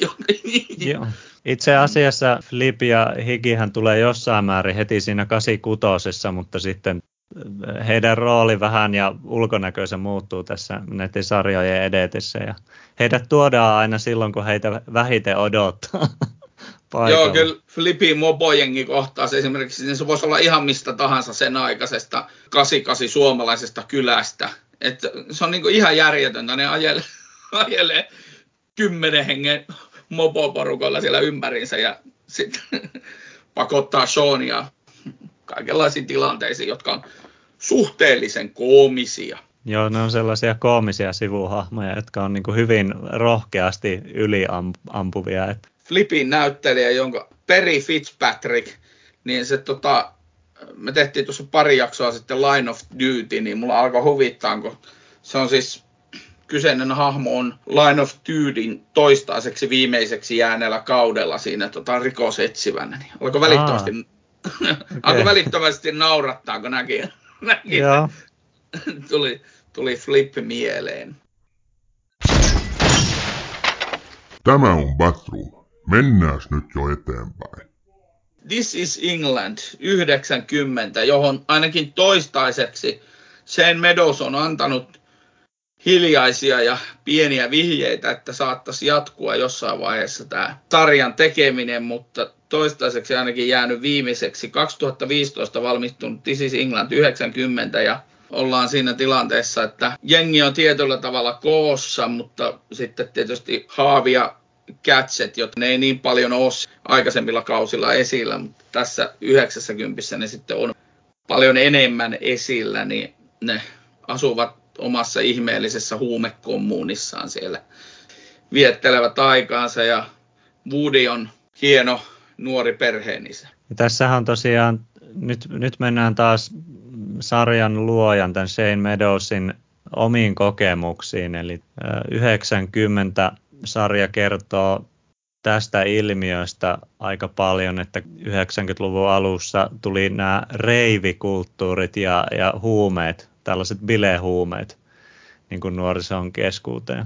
Joo. Itse asiassa Flip ja Higihän tulee jossain määrin heti siinä 86, mutta sitten heidän rooli vähän ja ulkonäköisen muuttuu tässä näiden sarjojen edetessä. Ja heidät tuodaan aina silloin, kun heitä vähiten odottaa paikalla. Joo, kyllä Flippy Mobojengi kohtaus esimerkiksi, niin se voisi olla ihan mistä tahansa sen aikaisesta 88 suomalaisesta kylästä. Et se on niinku ihan järjetöntä, ne ajelee, ajelee kymmenen hengen mopoporukalla siellä ympärinsä ja sitten pakottaa Seania kaikenlaisiin tilanteisiin, jotka on suhteellisen koomisia. Joo, ne on sellaisia koomisia sivuhahmoja, jotka on niin hyvin rohkeasti yliampuvia. Että Flipin näyttelijä, jonka Perry Fitzpatrick, niin se tota, me tehtiin tuossa pari jaksoa sitten Line of Duty, niin mulla alkoi huvittaa, kun se on siis kyseinen hahmo on Line of Dutyn toistaiseksi viimeiseksi jääneellä kaudella siinä tota, rikosetsivänä. Niin alkoi välittömästi, okay. alkoi välittömästi naurattaa, kun näki, näki tuli, tuli Flip mieleen. Tämä on Batroom. Mennään nyt jo eteenpäin. This is England 90, johon ainakin toistaiseksi Shane Meadows on antanut hiljaisia ja pieniä vihjeitä, että saattaisi jatkua jossain vaiheessa tämä sarjan tekeminen, mutta toistaiseksi ainakin jäänyt viimeiseksi 2015 valmistunut This is England 90 ja ollaan siinä tilanteessa, että jengi on tietyllä tavalla koossa, mutta sitten tietysti haavia catchet, jotka ne ei niin paljon ole aikaisemmilla kausilla esillä, mutta tässä 90 ne sitten on paljon enemmän esillä, niin ne asuvat omassa ihmeellisessä huumekommuunissaan siellä, viettelevät aikaansa ja Woody on hieno nuori perheenisä. Ja tässähän tosiaan, nyt, nyt mennään taas sarjan luojan, tämän Shane Meadowsin omiin kokemuksiin, eli 90 sarja kertoo tästä ilmiöstä aika paljon, että 90-luvun alussa tuli nämä reivikulttuurit ja, ja huumeet, tällaiset bilehuumeet niin kuin nuorison keskuuteen.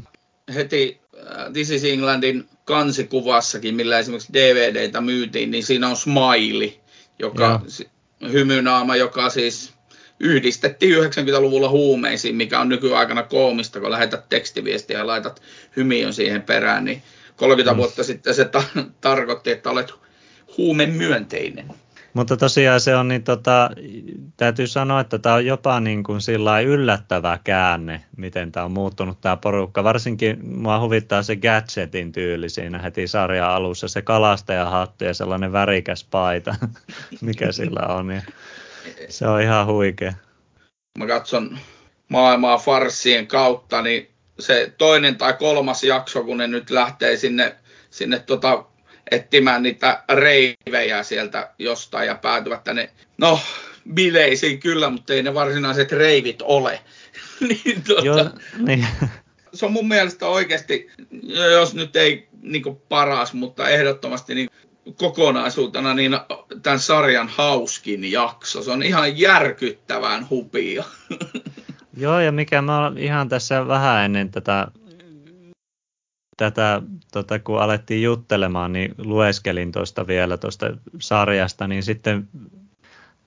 Heti uh, This is Englandin kansikuvassakin, millä esimerkiksi DVDtä myytiin, niin siinä on smiley, joka, hymynaama, joka siis yhdistettiin 90-luvulla huumeisiin, mikä on nykyaikana koomista, kun lähetät tekstiviestiä ja laitat hymiön siihen perään, niin 30 mm. vuotta sitten se ta- tarkoitti, että olet huumemyönteinen. Mutta tosiaan se on, niin tota, täytyy sanoa, että tämä on jopa niin kuin sillä yllättävä käänne, miten tämä on muuttunut tämä porukka. Varsinkin mua huvittaa se gadgetin tyyli siinä heti sarjan alussa, se kalastajahattu ja sellainen värikäs paita, mikä sillä on. Ja se on ihan huikea. Mä katson maailmaa farssien kautta, niin se toinen tai kolmas jakso, kun ne nyt lähtee sinne, sinne tota, etsimään niitä reivejä sieltä jostain ja päätyvät tänne, no bileisiin kyllä, mutta ei ne varsinaiset reivit ole. niin, tuota, Joo, niin. Se on mun mielestä oikeasti, jos nyt ei niin paras, mutta ehdottomasti niin kokonaisuutena niin tämän sarjan hauskin jakso. Se on ihan järkyttävän hupia. Joo, ja mikä mä ihan tässä vähän ennen tätä, tätä tota, kun alettiin juttelemaan, niin lueskelin tuosta vielä tuosta sarjasta, niin sitten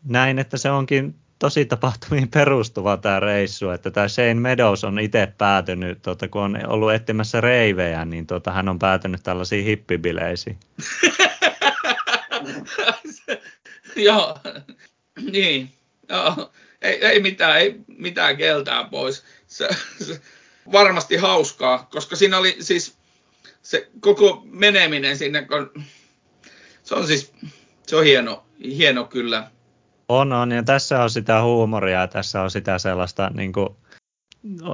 näin, että se onkin tosi tapahtumiin perustuva tämä reissu, että tämä Shane Meadows on itse päätynyt, tuota, kun on ollut etsimässä reivejä, niin tuota, hän on päätynyt tällaisiin hippibileisiin. Joo, niin. Ei, ei, mitään, ei mitään keltää pois. Se, se, varmasti hauskaa, koska siinä oli siis se koko meneminen sinne, kun se on siis, se on hieno, hieno kyllä. On, on, ja tässä on sitä huumoria ja tässä on sitä sellaista niin kuin,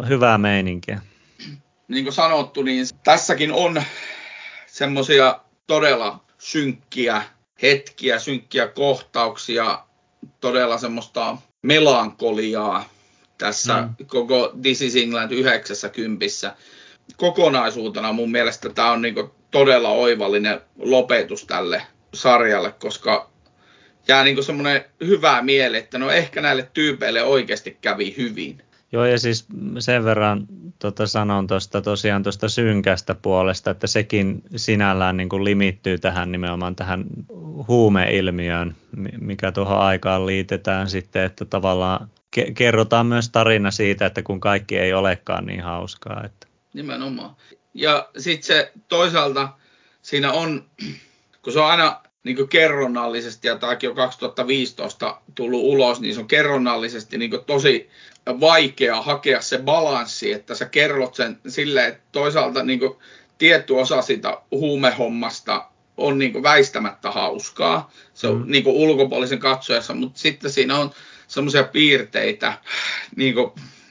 hyvää meininkiä. Niin kuin sanottu, niin tässäkin on semmoisia todella synkkiä hetkiä, synkkiä kohtauksia, todella semmoista melankoliaa tässä mm. koko This is England 90. Kokonaisuutena mun mielestä tämä on niinku todella oivallinen lopetus tälle sarjalle, koska jää niinku semmoinen hyvä mieli, että no ehkä näille tyypeille oikeasti kävi hyvin. Joo, ja siis sen verran tota, sanon tuosta tosiaan tuosta synkästä puolesta, että sekin sinällään niin kuin limittyy tähän nimenomaan tähän huumeilmiöön, mikä tuohon aikaan liitetään sitten, että tavallaan ke- kerrotaan myös tarina siitä, että kun kaikki ei olekaan niin hauskaa. Että. Nimenomaan. Ja sitten se toisaalta siinä on, kun se on aina niin kerronnallisesti, ja tämäkin on 2015 tullut ulos, niin se on kerronnallisesti niin tosi vaikea hakea se balanssi, että sä kerrot sen silleen, että toisaalta niin tietty osa sitä huumehommasta on niin väistämättä hauskaa, se on mm. niin ulkopuolisen katsojassa, mutta sitten siinä on semmoisia piirteitä, niin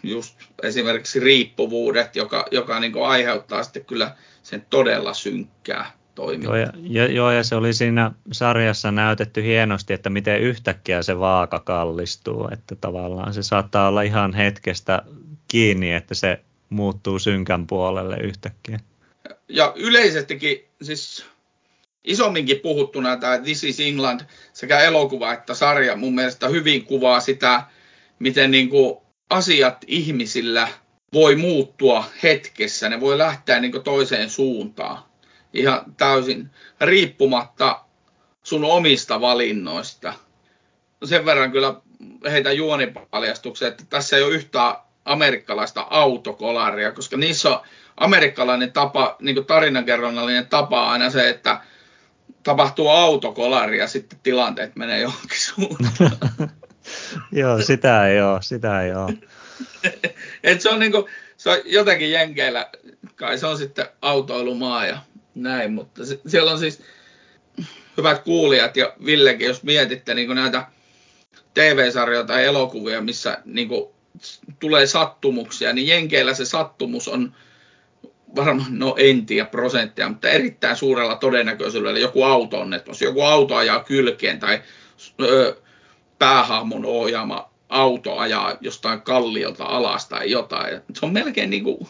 just esimerkiksi riippuvuudet, joka, joka niin aiheuttaa sitten kyllä sen todella synkkää toimintaa. Joo ja, ja, joo, ja se oli siinä sarjassa näytetty hienosti, että miten yhtäkkiä se vaaka kallistuu, että tavallaan se saattaa olla ihan hetkestä kiinni, että se muuttuu synkän puolelle yhtäkkiä. Ja yleisestikin, siis isomminkin puhuttuna tämä This is England sekä elokuva että sarja mun mielestä hyvin kuvaa sitä, miten niin kuin asiat ihmisillä voi muuttua hetkessä, ne voi lähteä niin toiseen suuntaan ihan täysin riippumatta sun omista valinnoista. Sen verran kyllä heitä juonipaljastuksen, että tässä ei ole yhtään amerikkalaista autokolaria, koska niissä on amerikkalainen tapa, niin tarinankerronnallinen tapa aina se, että tapahtuu autokolari ja sitten tilanteet menee johonkin suuntaan. Joo, sitä ei ole, sitä ei ole. Et se on niin kuin, se on jotenkin jenkeillä, kai se on sitten autoilumaa ja näin, mutta se, siellä on siis hyvät kuulijat ja Villekin, jos mietitte niin näitä TV-sarjoja tai elokuvia, missä niin kuin, tulee sattumuksia, niin Jenkeillä se sattumus on varmaan, no en tiedä prosenttia, mutta erittäin suurella todennäköisyydellä joku auto-onnettomuus, joku auto ajaa kylkeen tai ö, päähahmon ohjaama auto ajaa jostain kalliolta alas tai jotain. Se on melkein niin kuin,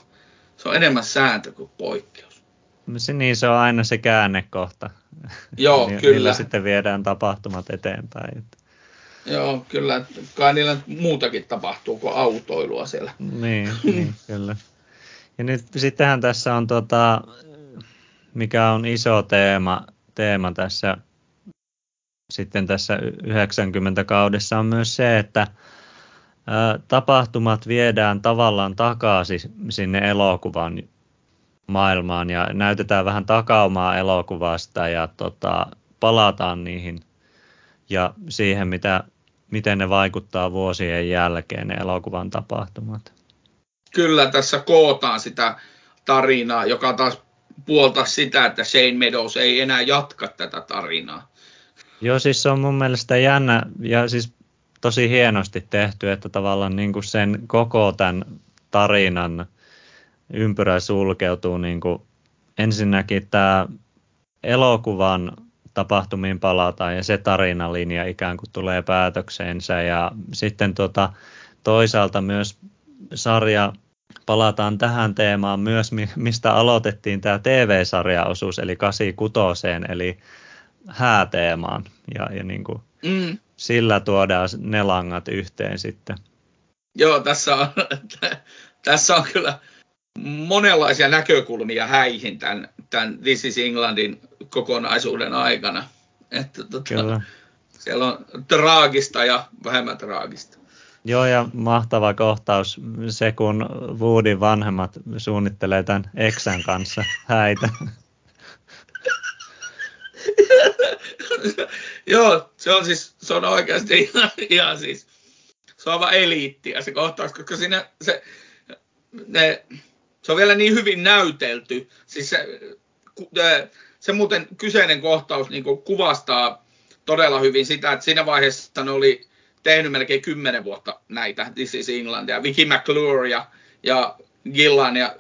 se on enemmän sääntö kuin poikkeus. Niin se on aina se käännekohta. Joo, Ni- kyllä. Niillä sitten viedään tapahtumat eteenpäin. Joo, kyllä. Kai niillä muutakin tapahtuu kuin autoilua siellä. Niin, niin kyllä. Ja nyt sittenhän tässä on, tota, mikä on iso teema, teema tässä sitten tässä 90-kaudessa on myös se, että tapahtumat viedään tavallaan takaisin sinne elokuvan maailmaan ja näytetään vähän takaumaa elokuvasta ja tota, palataan niihin ja siihen, mitä, miten ne vaikuttaa vuosien jälkeen ne elokuvan tapahtumat. Kyllä, tässä kootaan sitä tarinaa, joka taas puolta sitä, että Shane Meadows ei enää jatka tätä tarinaa. Joo, siis se on mun mielestä jännä ja siis tosi hienosti tehty, että tavallaan niin kuin sen koko tämän tarinan ympyrä sulkeutuu niin kuin ensinnäkin tämä elokuvan tapahtumiin palataan ja se tarinalinja ikään kuin tulee päätökseensä ja sitten tota, toisaalta myös sarja palataan tähän teemaan myös, mistä aloitettiin tämä TV-sarjaosuus, eli 86, eli hääteemaan. Ja, ja niin kuin mm. sillä tuodaan ne langat yhteen sitten. Joo, tässä on, tässä on kyllä monenlaisia näkökulmia häihin tämän, tämän This is Englandin kokonaisuuden aikana. Että tota, kyllä. Siellä on traagista ja vähemmän traagista. Joo, ja mahtava kohtaus se, kun Woodin vanhemmat suunnittelee tämän Eksän kanssa häitä. Joo, se on siis, se on oikeasti ihan, ihan siis, se on aivan eliittiä se kohtaus, koska siinä se, ne, se on vielä niin hyvin näytelty. Siis se, se muuten kyseinen kohtaus niin kuvastaa todella hyvin sitä, että siinä vaiheessa ne oli tehnyt melkein kymmenen vuotta näitä This is England ja Vicky McClure ja, ja Gillan ja,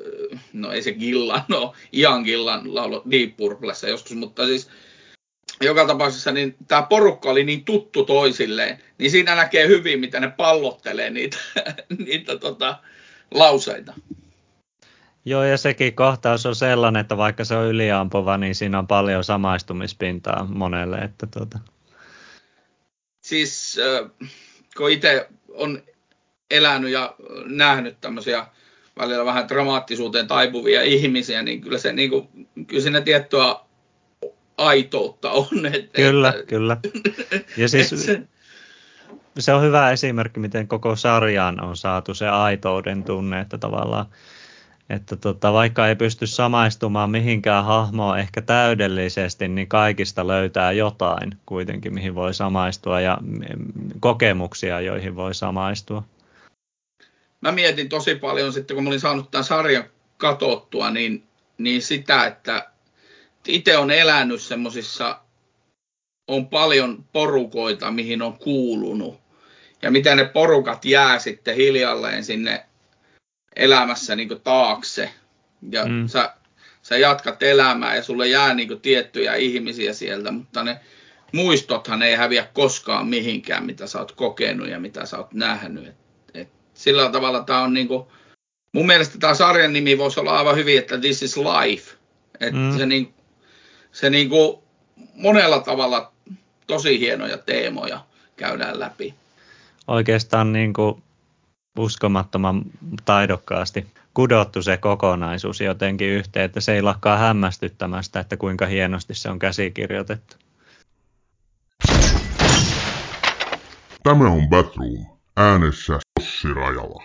no ei se Gillan, no Ian Gillan laulo Deep Purplessa joskus, mutta siis joka tapauksessa niin tämä porukka oli niin tuttu toisilleen, niin siinä näkee hyvin, miten ne pallottelee niitä, niitä tota, lauseita. Joo, ja sekin kohtaus on sellainen, että vaikka se on yliampova, niin siinä on paljon samaistumispintaa monelle. Että tuota. Siis kun itse on elänyt ja nähnyt tämmöisiä välillä vähän dramaattisuuteen taipuvia ihmisiä, niin kyllä, se, niin kuin, kyllä siinä tiettyä aitoutta on. Että, kyllä, että, kyllä. Ja siis se, se on hyvä esimerkki, miten koko sarjaan on saatu se aitouden tunne, että tavallaan että tota, vaikka ei pysty samaistumaan mihinkään hahmoon ehkä täydellisesti, niin kaikista löytää jotain kuitenkin, mihin voi samaistua ja kokemuksia, joihin voi samaistua. Mä mietin tosi paljon sitten, kun mä olin saanut tämän sarjan katottua, niin, niin sitä, että itse on elänyt semmoisissa, on paljon porukoita, mihin on kuulunut. Ja miten ne porukat jää sitten hiljalleen sinne elämässä niin taakse. Ja mm. sä, sä jatkat elämää ja sulle jää niin tiettyjä ihmisiä sieltä, mutta ne muistothan ei häviä koskaan mihinkään, mitä sä oot kokenut ja mitä sä oot nähnyt. Et, et sillä tavalla tämä on niin kuin, mun mielestä tämä sarjan nimi voisi olla aivan hyvin, että This is Life. Et mm. Se, niin, se niin kuin monella tavalla tosi hienoja teemoja käydään läpi. Oikeastaan niin kuin uskomattoman taidokkaasti kudottu se kokonaisuus jotenkin yhteen, että se ei lakkaa hämmästyttämästä, että kuinka hienosti se on käsikirjoitettu. Tämä on Batroom. Äänessä Ossi Rajala.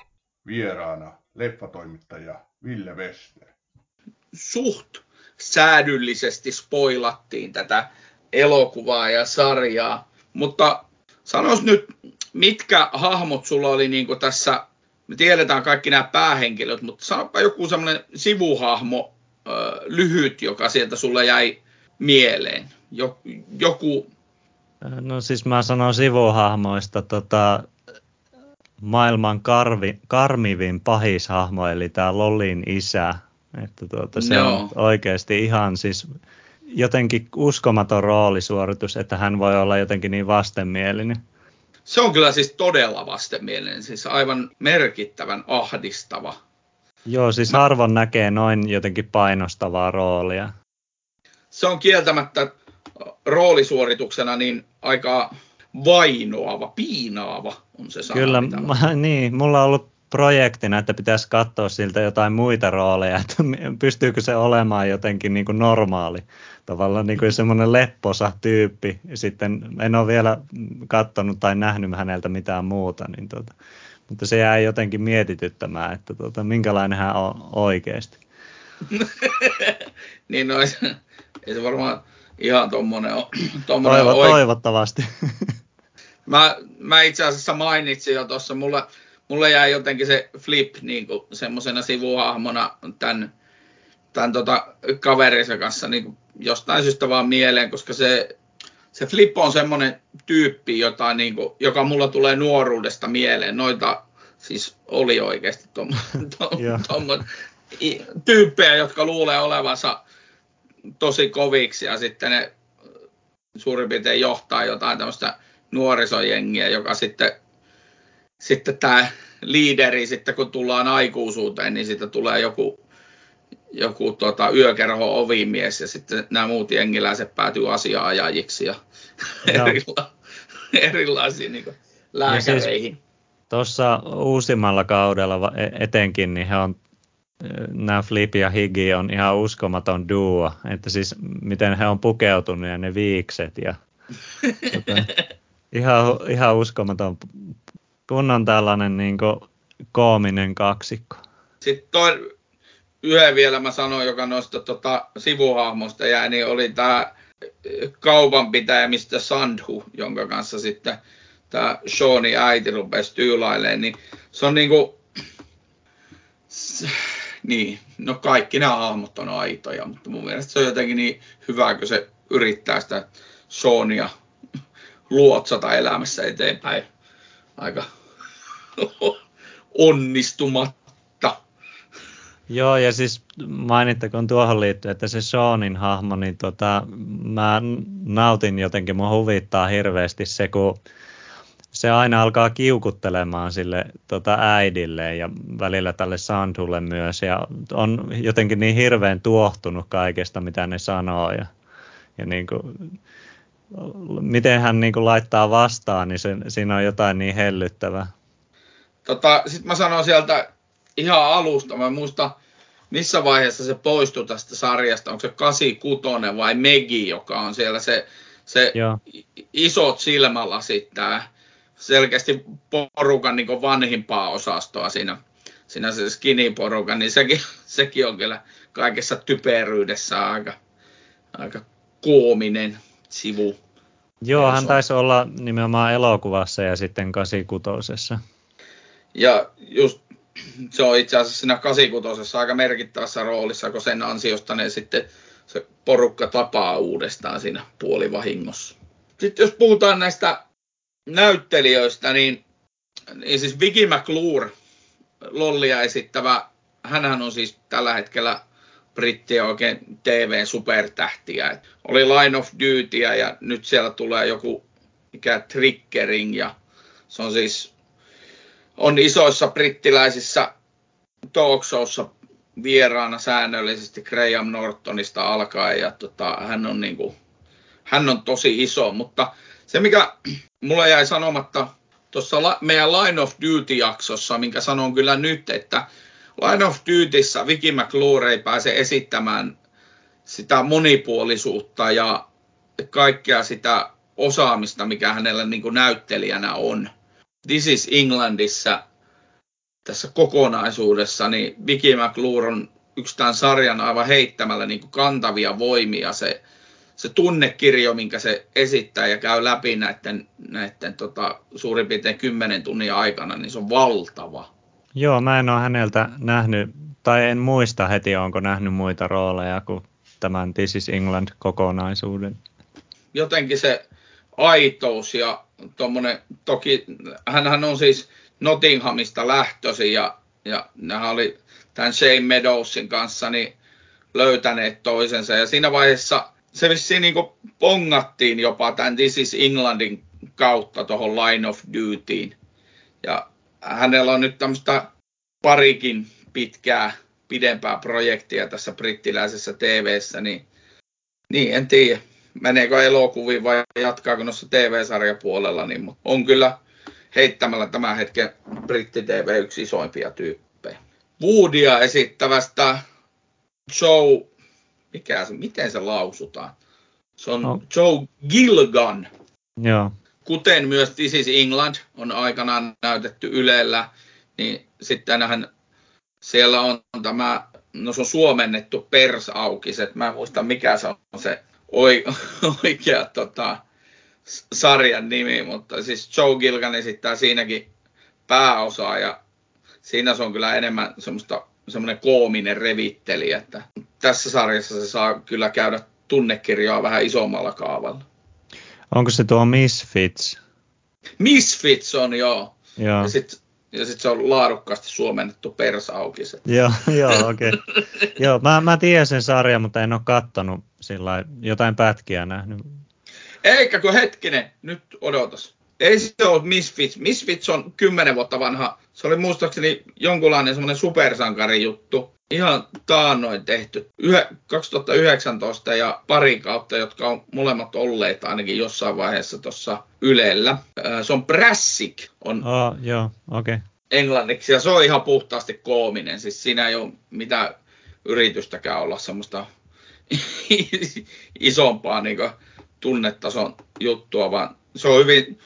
Vieraana leffatoimittaja Ville Wester. Suht säädyllisesti spoilattiin tätä elokuvaa ja sarjaa, mutta sanois nyt mitkä hahmot sulla oli niin kuin tässä, me tiedetään kaikki nämä päähenkilöt, mutta sanopa joku semmoinen sivuhahmo, lyhyt, joka sieltä sulla jäi mieleen. Joku... No siis mä sanon sivuhahmoista tota, maailman karvi, karmivin pahishahmo, eli tämä Lollin isä. Että tuota, se no. on oikeasti ihan siis jotenkin uskomaton roolisuoritus, että hän voi olla jotenkin niin vastenmielinen. Se on kyllä siis todella vastenmielinen, siis aivan merkittävän ahdistava. Joo, siis Mä... harvoin näkee noin jotenkin painostavaa roolia. Se on kieltämättä roolisuorituksena niin aika vainoava, piinaava on se sana. Kyllä, mä, niin, mulla on ollut projektina, että pitäisi katsoa siltä jotain muita rooleja, että pystyykö se olemaan jotenkin niin kuin normaali, tavallaan niin kuin semmoinen lepposa tyyppi. Sitten en ole vielä katsonut tai nähnyt häneltä mitään muuta, niin tuota, mutta se jää jotenkin mietityttämään, että tuota, minkälainen hän on oikeasti. niin no, ei se varmaan ihan tuommoinen ole. Toivo, oike- toivottavasti. mä, mä itse asiassa mainitsin jo tuossa, mulla mulle jäi jotenkin se Flip niin semmoisena sivuhahmona tämän, tämän tota, kaverinsa kanssa niin jostain syystä vaan mieleen, koska se, se Flip on semmoinen tyyppi, jota, niin kuin, joka mulla tulee nuoruudesta mieleen. Noita siis oli oikeasti tuommoinen tyyppejä, jotka luulee olevansa tosi koviksi ja sitten ne suurin piirtein johtaa jotain tämmöistä nuorisojengiä, joka sitten, sitten tämä liideri, sitten kun tullaan aikuisuuteen, niin sitten tulee joku, joku tota, yökerho ovimies ja sitten nämä muut jengiläiset päätyy asiaajajiksi ja no. erila- erilaisiin niin lääkäreihin. Siis Tuossa uusimmalla kaudella e- etenkin, niin he on nämä Flip ja Higgy on ihan uskomaton duo, että siis miten he on pukeutunut ja ne viikset ja tota, ihan, ihan uskomaton kunnon tällainen niin koominen kaksikko. Sitten toi yhden vielä mä sanoin, joka noista tota, sivuhahmosta jäi, niin oli tämä kaupanpitäjä, mistä Sandhu, jonka kanssa sitten tämä Shawni äiti rupesi tyylailemaan, niin se on niinku, niin, no kaikki nämä hahmot on aitoja, mutta mun mielestä se on jotenkin niin hyvä, kun se yrittää sitä Shawnia luotsata elämässä eteenpäin aika onnistumatta. Joo, ja siis mainittakoon tuohon liittyen, että se Seanin hahmo, niin tota, mä nautin jotenkin, mua huvittaa hirveästi se, kun se aina alkaa kiukuttelemaan sille tota, äidille ja välillä tälle Sandhulle myös ja on jotenkin niin hirveän tuohtunut kaikesta, mitä ne sanoo ja, ja niin kuin, miten hän niin kuin laittaa vastaan, niin se, siinä on jotain niin hellyttävää. Tota, Sitten mä sanon sieltä ihan alusta, mä muista missä vaiheessa se poistui tästä sarjasta, onko se 86 vai Megi, joka on siellä se, se isot silmälasit, tämä selkeästi porukan niin vanhimpaa osastoa siinä, siinä se skinny-porukan, niin sekin, sekin on kyllä kaikessa typeryydessä aika, aika koominen sivu. Joo, hän taisi olla nimenomaan elokuvassa ja sitten 86. Ja just se on itse asiassa siinä 86 aika merkittävässä roolissa, kun sen ansiosta ne sitten se porukka tapaa uudestaan siinä puolivahingossa. Sitten jos puhutaan näistä näyttelijöistä, niin, niin siis Vicky McClure, Lollia esittävä, hänhän on siis tällä hetkellä brittien oikein TV-supertähtiä. Et oli Line of Duty ja nyt siellä tulee joku mikä Triggering ja se on siis on isoissa brittiläisissä talk showssa vieraana säännöllisesti Graham Nortonista alkaen ja tota, hän, on niinku, hän on tosi iso, mutta se mikä mulla jäi sanomatta tuossa meidän Line of Duty-jaksossa, minkä sanon kyllä nyt, että Line of Dutyssä Vicky McClure ei pääse esittämään sitä monipuolisuutta ja kaikkea sitä osaamista, mikä hänellä niin kuin näyttelijänä on. This is Englandissa tässä kokonaisuudessa, niin Vicky McClure on yksi tämän sarjan aivan heittämällä niin kuin kantavia voimia. Se se tunnekirjo, minkä se esittää ja käy läpi näiden, näiden tota, suurin piirtein kymmenen tunnin aikana, niin se on valtava. Joo, mä en ole häneltä nähnyt, tai en muista heti, onko nähnyt muita rooleja kuin tämän This is England-kokonaisuuden. Jotenkin se aitous ja tuommoinen, toki hän on siis Nottinghamista lähtöisin ja, ja nehän oli tämän Shane Meadowsin kanssa niin löytäneet toisensa ja siinä vaiheessa se vissiin niin pongattiin jopa tämän This is Englandin kautta tuohon Line of Dutyin. Ja hänellä on nyt tämmöistä parikin pitkää, pidempää projektia tässä brittiläisessä TVssä, niin, niin en tiedä, meneekö elokuviin vai jatkaako noissa TV-sarjapuolella, niin on kyllä heittämällä tämän hetken britti-TV yksi isoimpia tyyppejä. Woodia esittävästä Joe mikä se, miten se lausutaan? Se on no. Joe Gilgan. Joo. Kuten myös This is England on aikanaan näytetty Ylellä, niin sitten hän, siellä on tämä, no se on suomennettu persaukiset, mä en muista mikä se on se oikea tota, sarjan nimi, mutta siis Joe Gilgan esittää siinäkin pääosaa ja siinä se on kyllä enemmän semmoista semmoinen koominen revitteli, että tässä sarjassa se saa kyllä käydä tunnekirjaa vähän isommalla kaavalla. Onko se tuo Misfits? Misfits on, joo. joo. Ja sitten ja sit se on laadukkaasti suomennettu persaukiset. joo, joo, okei. Okay. joo, mä, mä tiedän sen sarjan, mutta en ole kattonut sillä jotain pätkiä nähnyt. Eikä kun hetkinen, nyt odotas. Ei se ole Misfits. Misfits on kymmenen vuotta vanha. Se oli muistaakseni jonkunlainen semmoinen supersankari juttu. Ihan taannoin tehty. 2019 ja pari kautta, jotka on molemmat olleet ainakin jossain vaiheessa tuossa Ylellä. Se on Brassic. On oh, joo, okei. Okay. Englanniksi. Ja se on ihan puhtaasti koominen. Siis siinä ei ole mitään yritystäkään olla semmoista isompaa niin tunnetason juttua, vaan se on hyvin,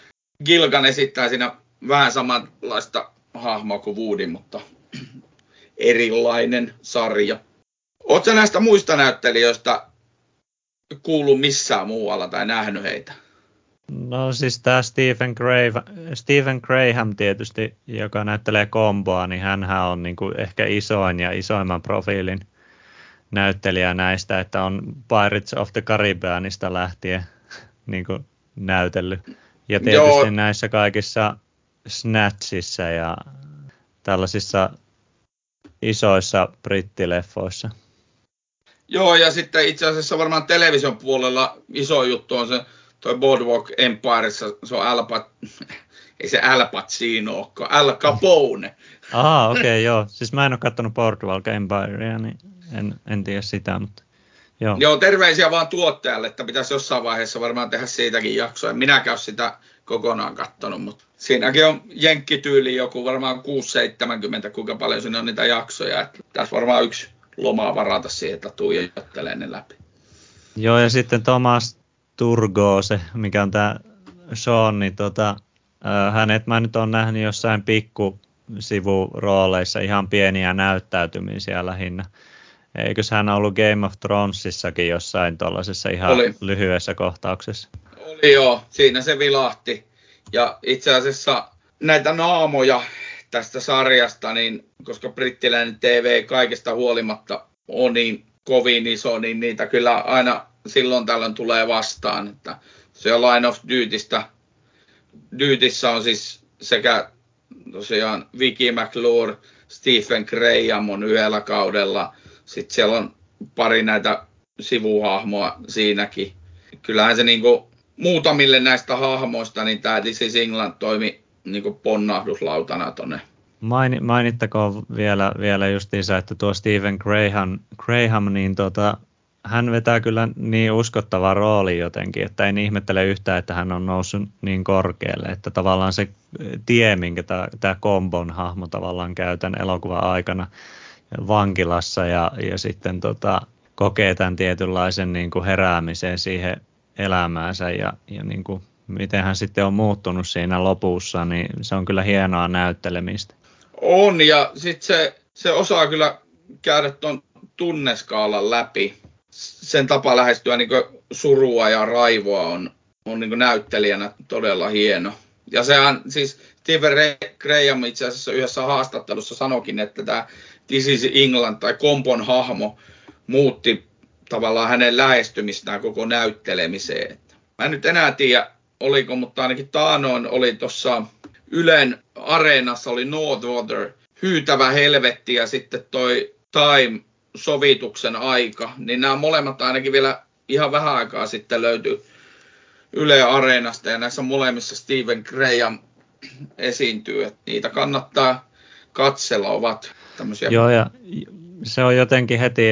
Gilgan esittää siinä vähän samanlaista hahmoa kuin Woody, mutta erilainen sarja. Oletko näistä muista näyttelijöistä kuullut missään muualla tai nähnyt heitä? No siis tämä Stephen, Graham, Stephen Graham tietysti, joka näyttelee komboa, niin hän on niin kuin ehkä isoin ja isoimman profiilin näyttelijä näistä, että on Pirates of the Caribbeanista lähtien niin kuin näytellyt. Ja tietysti Joo. näissä kaikissa Snatchissa ja tällaisissa isoissa brittileffoissa. Joo, ja sitten itse asiassa varmaan television puolella iso juttu on se toi Boardwalk Empire, se on Al Pat- ei se Al Pacino ole, Al Capone. Ah, okei, okay, joo. Siis mä en ole katsonut Boardwalk Empirea, niin en, en tiedä sitä, mutta joo. Joo, terveisiä vaan tuottajalle, että pitäisi jossain vaiheessa varmaan tehdä siitäkin jaksoa. En minäkään sitä kokonaan kattonut, mutta siinäkin on jenkkityyli joku varmaan 6-70, kuinka paljon siinä on niitä jaksoja. Että tässä varmaan yksi lomaa varata siihen, että tuijottelee ne läpi. Joo, ja sitten Thomas Turgo, se mikä on tämä Sean, niin tota, hänet mä nyt on nähnyt jossain pikku sivurooleissa ihan pieniä näyttäytymisiä lähinnä. Eikös hän ollut Game of Thronesissakin jossain tuollaisessa ihan Oli. lyhyessä kohtauksessa? Oli joo, siinä se vilahti. Ja itse asiassa näitä naamoja tästä sarjasta, niin koska brittiläinen TV kaikesta huolimatta on niin kovin iso, niin niitä kyllä aina silloin tällöin tulee vastaan. Että se on Line of Dutystä. Dutyssä on siis sekä tosiaan Vicky McClure, Stephen Graham on yhdellä kaudella. Sitten siellä on pari näitä sivuhahmoa siinäkin. Kyllähän se niinku muutamille näistä hahmoista, niin tämä This is England toimi niinku ponnahduslautana tuonne Main, mainittakoon vielä, vielä justiinsa, että tuo Stephen Graham, Graham niin tota, hän vetää kyllä niin uskottava rooli jotenkin, että en ihmettele yhtään, että hän on noussut niin korkealle, että tavallaan se tie, minkä tämä kombon hahmo tavallaan käytän elokuvan aikana vankilassa ja, ja sitten tota, kokee tämän tietynlaisen niin kuin heräämisen siihen elämäänsä ja, ja niin kuin, miten hän sitten on muuttunut siinä lopussa, niin se on kyllä hienoa näyttelemistä. On ja sitten se, se osaa kyllä käydä tuon tunneskaalan läpi sen tapa lähestyä niin surua ja raivoa on, on niin näyttelijänä todella hieno. Ja sehän siis Stephen Graham itse asiassa yhdessä haastattelussa sanokin, että tämä This is England tai Kompon hahmo muutti tavallaan hänen lähestymistään koko näyttelemiseen. Mä en nyt enää tiedä, oliko, mutta ainakin Taanoin oli tuossa Ylen areenassa oli Northwater, hyytävä helvetti ja sitten toi Time sovituksen aika, niin nämä molemmat ainakin vielä ihan vähän aikaa sitten löytyy Yle Areenasta ja näissä molemmissa Steven Graham esiintyy. Että niitä kannattaa katsella, ovat tämmöisiä. Joo, ja se on jotenkin heti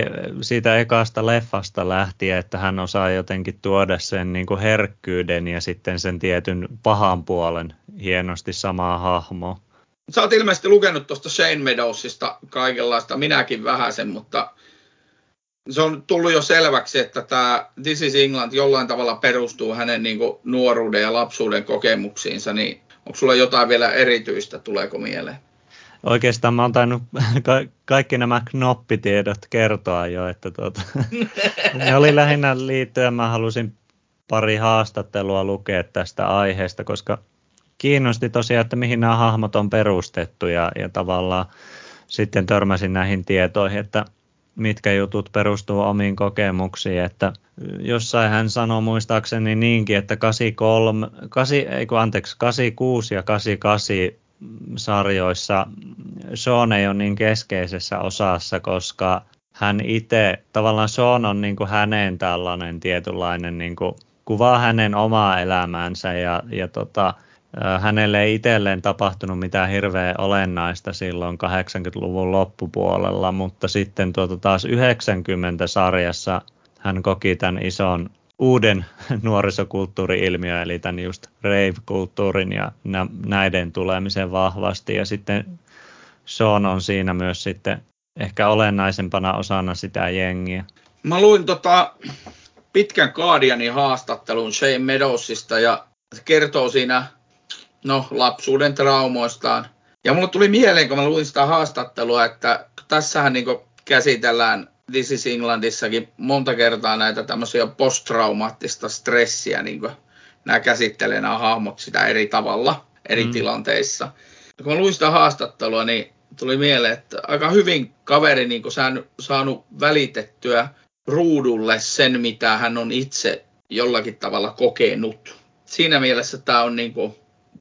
siitä ekasta leffasta lähtien, että hän osaa jotenkin tuoda sen niin kuin herkkyyden ja sitten sen tietyn pahan puolen hienosti samaa hahmoa. Sä oot ilmeisesti lukenut tuosta Shane Meadowsista kaikenlaista, minäkin vähäsen, mutta se on tullut jo selväksi, että tämä This is England jollain tavalla perustuu hänen niin kuin, nuoruuden ja lapsuuden kokemuksiinsa, niin onko sulla jotain vielä erityistä, tuleeko mieleen? Oikeastaan mä oon tainnut ka- kaikki nämä knoppitiedot kertoa jo, että tuota, ne oli lähinnä liittyen, mä halusin pari haastattelua lukea tästä aiheesta, koska kiinnosti tosiaan, että mihin nämä hahmot on perustettu ja, ja tavallaan sitten törmäsin näihin tietoihin, että mitkä jutut perustuu omiin kokemuksiin, että jossain hän sanoi muistaakseni niinkin, että 83, 8, ei kun anteeksi, 86 ja 88 sarjoissa. Sean ei ole niin keskeisessä osassa, koska hän itse, tavallaan Sean on niin kuin hänen tällainen tietynlainen niin kuin kuvaa hänen omaa elämäänsä ja, ja tota, hänelle ei itselleen tapahtunut mitään hirveän olennaista silloin 80-luvun loppupuolella, mutta sitten tuota taas 90-sarjassa hän koki tämän ison uuden nuorisokulttuuri-ilmiön, eli tämän just rave-kulttuurin ja näiden tulemisen vahvasti. Ja sitten Sean on siinä myös sitten ehkä olennaisempana osana sitä jengiä. Mä luin tota pitkän Guardianin haastattelun Shane Meadowsista ja kertoo siinä no, lapsuuden traumoistaan. Ja mulle tuli mieleen, kun mä luin sitä haastattelua, että tässähän niin käsitellään This is Englandissakin monta kertaa näitä tämmöisiä posttraumaattista stressiä, niin kuin nämä käsittelee nämä hahmot sitä eri tavalla, eri mm. tilanteissa. Ja kun mä luin sitä haastattelua, niin tuli mieleen, että aika hyvin kaveri niin saanut, saanut välitettyä ruudulle sen, mitä hän on itse jollakin tavalla kokenut. Siinä mielessä tämä on niin kuin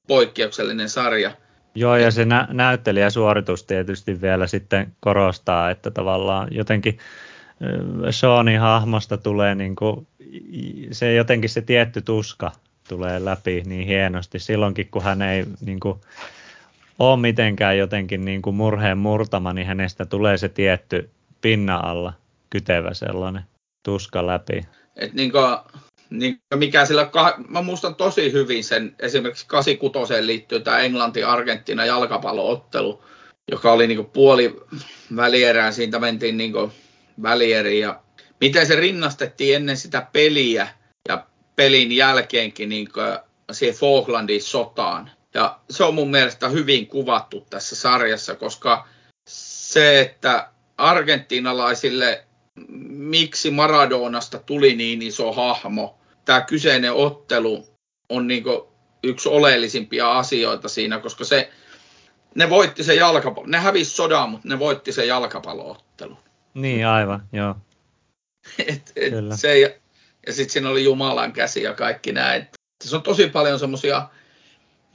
poikkeuksellinen sarja. Joo, ja se nä- näyttelijäsuoritus tietysti vielä sitten korostaa, että tavallaan jotenkin Seanin hahmosta tulee niin kuin, se jotenkin se tietty tuska tulee läpi niin hienosti silloinkin, kun hän ei niin kuin, ole mitenkään jotenkin niin kuin murheen murtama, niin hänestä tulee se tietty pinna alla kytevä sellainen tuska läpi. Et niin kuin, niin mikä sillä, mä muistan tosi hyvin sen, esimerkiksi 86 liittyy tämä Englanti-Argentina jalkapalloottelu, joka oli niin puoli välierää, siitä mentiin niin välieriin ja miten se rinnastettiin ennen sitä peliä ja pelin jälkeenkin niin siihen Falklandin sotaan. Ja se on mun mielestä hyvin kuvattu tässä sarjassa, koska se, että argentinalaisille miksi Maradonasta tuli niin iso hahmo. Tämä kyseinen ottelu on niin yksi oleellisimpia asioita siinä, koska se, ne voitti se jalkapallo. Ne hävisi sodan, mutta ne voitti se jalkapalloottelu. Niin, aivan, joo. et, et Kyllä. se, ja, ja sitten siinä oli Jumalan käsi ja kaikki näin. Se on tosi paljon semmoisia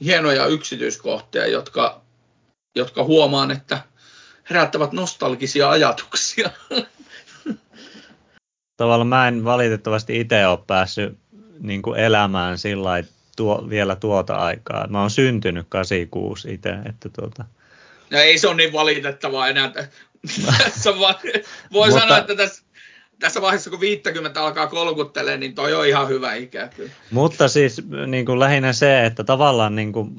hienoja yksityiskohtia, jotka, jotka huomaan, että herättävät nostalgisia ajatuksia. tavallaan mä en valitettavasti itse ole päässyt niin kuin elämään sillä tuo, vielä tuota aikaa. Mä oon syntynyt 86 itse, että tuota... No ei se ole niin valitettavaa enää. tässä voi Mutta... sanoa, että tässä, tässä vaiheessa kun 50 alkaa kolkuttelee, niin toi on ihan hyvä ikä. Kyllä. Mutta siis niin kuin lähinnä se, että tavallaan niin kuin,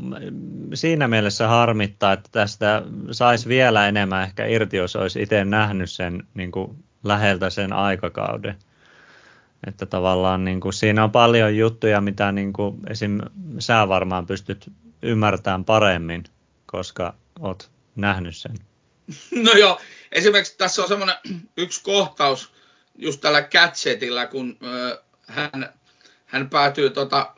siinä mielessä harmittaa, että tästä saisi vielä enemmän ehkä irti, jos olisi itse nähnyt sen niin kuin läheltä sen aikakauden. Että tavallaan niin kuin, siinä on paljon juttuja, mitä niin kuin, esim. sä varmaan pystyt ymmärtämään paremmin, koska oot nähnyt sen. No joo, esimerkiksi tässä on semmoinen yksi kohtaus just tällä Catchetilla, kun ö, hän, hän päätyy tota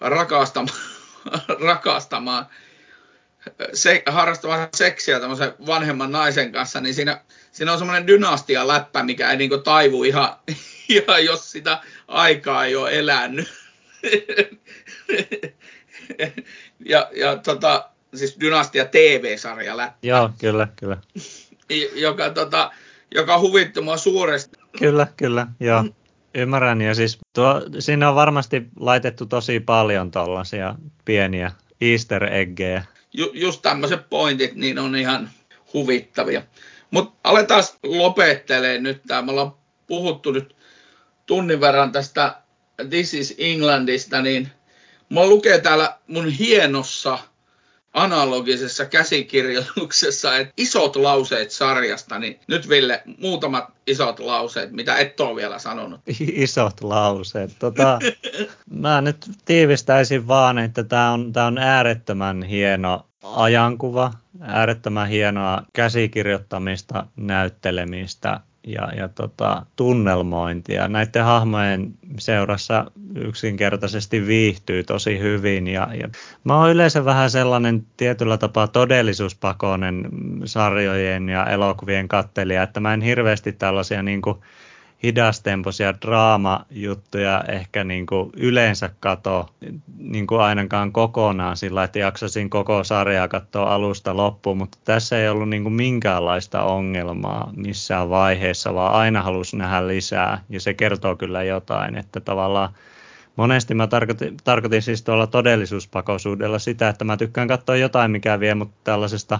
rakastamaan, rakastamaan se, harrastamaan seksiä tämmöisen vanhemman naisen kanssa, niin siinä siinä on semmoinen dynastia-läppä, mikä ei niinku taivu ihan, ihan, jos sitä aikaa ei ole elänyt. ja, ja tota, siis Dynastia TV-sarja läppä. Joo, kyllä, kyllä. joka, tota, joka huvitti mua suuresti. Kyllä, kyllä, joo. Ymmärrän, ja siis tuo, siinä on varmasti laitettu tosi paljon tuollaisia pieniä easter eggejä. Ju, just tämmöiset pointit, niin on ihan huvittavia. Mutta aletaan lopettelee nyt tämä. Me ollaan puhuttu nyt tunnin verran tästä This is Englandista, niin mulla lukee täällä mun hienossa analogisessa käsikirjoituksessa, että isot lauseet sarjasta, niin nyt Ville, muutamat isot lauseet, mitä et ole vielä sanonut. Isot lauseet. Tota, mä nyt tiivistäisin vaan, että tämä on, tää on äärettömän hieno ajankuva, äärettömän hienoa käsikirjoittamista, näyttelemistä ja, ja tota, tunnelmointia. Näiden hahmojen seurassa yksinkertaisesti viihtyy tosi hyvin. Ja, ja mä oon yleensä vähän sellainen tietyllä tapaa todellisuuspakoinen sarjojen ja elokuvien kattelija, että mä en hirveästi tällaisia niin kuin, hidastempoisia draamajuttuja ehkä niin kuin yleensä kato niin kuin ainakaan kokonaan sillä, että jaksasin koko sarjaa katsoa alusta loppuun, mutta tässä ei ollut niin kuin minkäänlaista ongelmaa missään vaiheessa, vaan aina halusi nähdä lisää ja se kertoo kyllä jotain, että tavallaan monesti mä tarkoitin, tarkoitin siis tuolla todellisuuspakoisuudella sitä, että mä tykkään katsoa jotain, mikä vie mut tällaisesta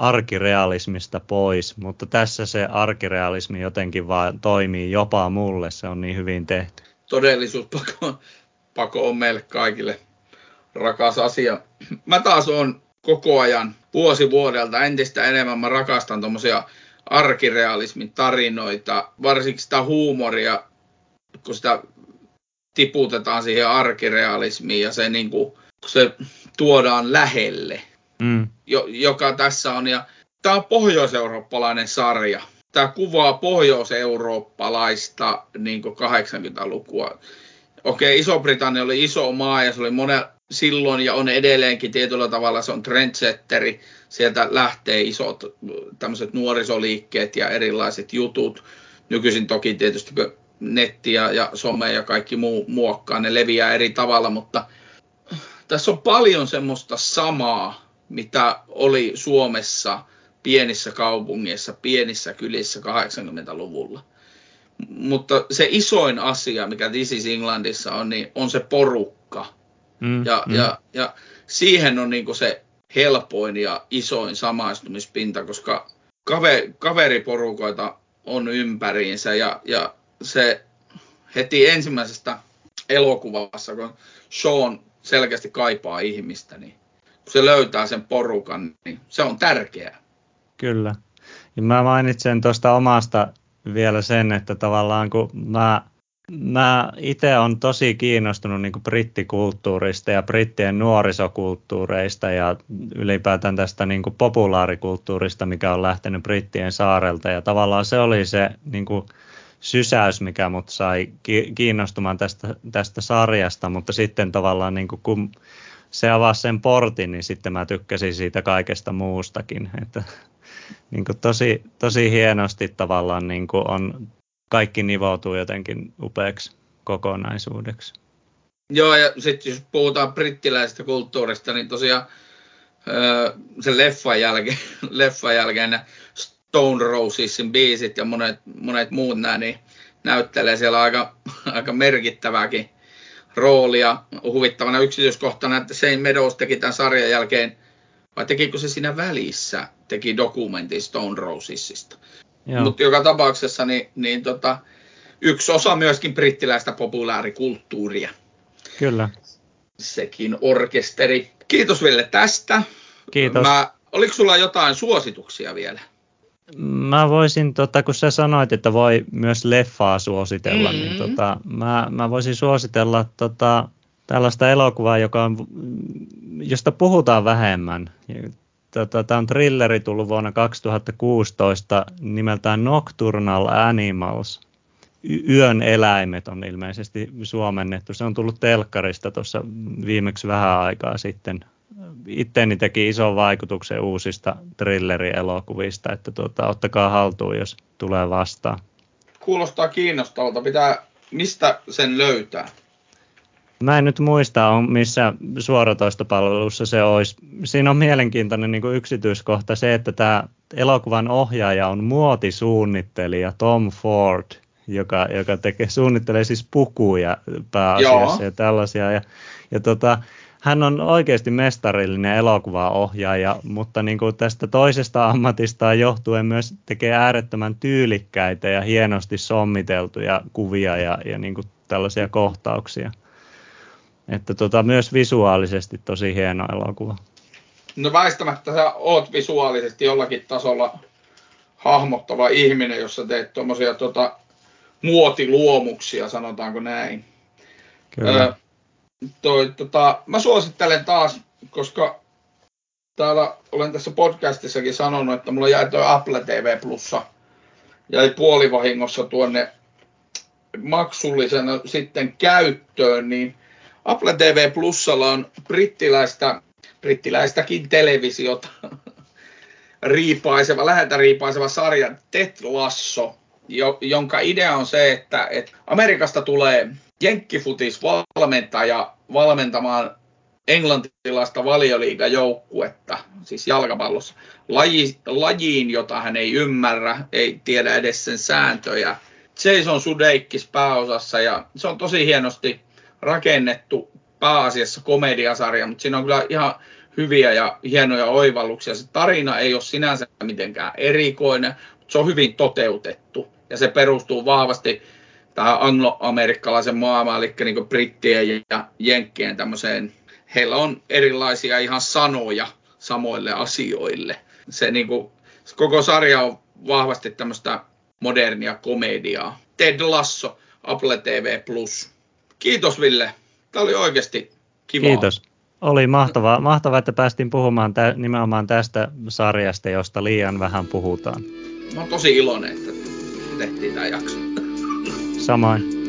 arkirealismista pois, mutta tässä se arkirealismi jotenkin vaan toimii jopa mulle, se on niin hyvin tehty. Todellisuuspako pako on meille kaikille rakas asia. Mä taas on koko ajan vuosi vuodelta entistä enemmän mä rakastan tuommoisia arkirealismin tarinoita, varsinkin sitä huumoria, kun sitä tiputetaan siihen arkirealismiin ja se, niin kuin, se tuodaan lähelle, mm. jo, joka tässä on. Ja tämä on pohjoiseurooppalainen sarja. Tämä kuvaa pohjoiseurooppalaista niin 80-lukua. Okei, Iso-Britannia oli iso maa ja se oli monen, silloin ja on edelleenkin tietyllä tavalla se on trendsetteri. Sieltä lähtee isot tämmöiset nuorisoliikkeet ja erilaiset jutut. Nykyisin toki tietysti netti ja, ja some ja kaikki muu muokkaa, ne leviää eri tavalla, mutta tässä on paljon semmoista samaa, mitä oli Suomessa pienissä kaupungeissa, pienissä kylissä 80-luvulla. Mutta se isoin asia, mikä This is Englandissa on, niin on se porukka. Mm, ja, mm. Ja, ja siihen on niin se helpoin ja isoin samaistumispinta, koska kave, kaveriporukoita on ympäriinsä ja, ja se heti ensimmäisestä elokuvassa, kun Sean selkeästi kaipaa ihmistä, niin se löytää sen porukan, niin se on tärkeää. Kyllä. Ja mä mainitsen tuosta omasta vielä sen, että tavallaan kun mä, mä itse on tosi kiinnostunut niin brittikulttuurista ja brittien nuorisokulttuureista ja ylipäätään tästä niin populaarikulttuurista, mikä on lähtenyt brittien saarelta. Ja tavallaan se oli se niin kuin, sysäys, mikä mut sai kiinnostumaan tästä, tästä sarjasta, mutta sitten tavallaan niin kuin, kun se avasi sen portin, niin sitten mä tykkäsin siitä kaikesta muustakin. Että, niin kuin tosi, tosi hienosti tavallaan niin kuin on, kaikki nivoutuu jotenkin upeaksi kokonaisuudeksi. Joo, ja sitten jos puhutaan brittiläisestä kulttuurista, niin tosiaan sen leffan jälkeen, leffan jälkeen Stone Rosesin biisit ja monet, monet muut nämä, niin näyttelee siellä aika, aika merkittävääkin roolia. Huvittavana yksityiskohtana, että Shane Meadows teki tämän sarjan jälkeen, vai tekikö se siinä välissä, teki dokumentin Stone Rosesista. Mutta joka tapauksessa niin, niin tota, yksi osa myöskin brittiläistä populaarikulttuuria. Kyllä. Sekin orkesteri. Kiitos Ville tästä. Kiitos. Mä, oliko sulla jotain suosituksia vielä? Mä voisin, tota, kun sä sanoit, että voi myös leffaa suositella, niin mm-hmm. niin tota, mä, mä voisin suositella tota, tällaista elokuvaa, joka on, josta puhutaan vähemmän. Tota, Tämä on thrilleri tullut vuonna 2016 nimeltään Nocturnal Animals. Yön eläimet on ilmeisesti suomennettu. Se on tullut telkkarista tuossa viimeksi vähän aikaa sitten itteeni teki ison vaikutuksen uusista thrillerielokuvista, että tuota, ottakaa haltuun, jos tulee vastaan. Kuulostaa kiinnostavalta. Pitää, mistä sen löytää? Mä en nyt muista, on missä suoratoistopalvelussa se olisi. Siinä on mielenkiintoinen niin kuin yksityiskohta se, että tämä elokuvan ohjaaja on muotisuunnittelija Tom Ford, joka, joka tekee, suunnittelee siis pukuja pääasiassa Joo. ja tällaisia. Ja, ja tota, hän on oikeasti mestarillinen elokuvaohjaaja, mutta niin kuin tästä toisesta ammatistaan johtuen myös tekee äärettömän tyylikkäitä ja hienosti sommiteltuja kuvia ja, ja niin kuin tällaisia kohtauksia. Että tota, myös visuaalisesti tosi hieno elokuva. No väistämättä sä oot visuaalisesti jollakin tasolla hahmottava ihminen, jos sä teet tuommoisia tota, muotiluomuksia, sanotaanko näin. Kyllä. Ö, toi, tota, mä suosittelen taas, koska täällä olen tässä podcastissakin sanonut, että mulla jäi tuo Apple TV Plussa, jäi puolivahingossa tuonne maksullisena sitten käyttöön, niin Apple TV Plusalla on brittiläistä, brittiläistäkin televisiota riipaiseva, läheltä riipaiseva sarja Ted Lasso, jo, jonka idea on se, että, että Amerikasta tulee jenkkifutis valmentaja valmentamaan englantilaista valioliigajoukkuetta, siis jalkapallossa, laji, lajiin, jota hän ei ymmärrä, ei tiedä edes sen sääntöjä. Jason Sudeikis pääosassa ja se on tosi hienosti rakennettu pääasiassa komediasarja, mutta siinä on kyllä ihan hyviä ja hienoja oivalluksia. Se tarina ei ole sinänsä mitenkään erikoinen, mutta se on hyvin toteutettu ja se perustuu vahvasti tähän angloamerikkalaisen maailmaan, eli niin brittien ja jenkkien tämmöiseen, heillä on erilaisia ihan sanoja samoille asioille. Se, niin kuin, koko sarja on vahvasti tämmöistä modernia komediaa. Ted Lasso, Apple TV+. Kiitos Ville. Tämä oli oikeasti kiva. Kiitos. Oli mahtavaa, mahtavaa että päästiin puhumaan tä, nimenomaan tästä sarjasta, josta liian vähän puhutaan. Mä oon tosi iloinen, että tehtiin tämä jakso. Samoin.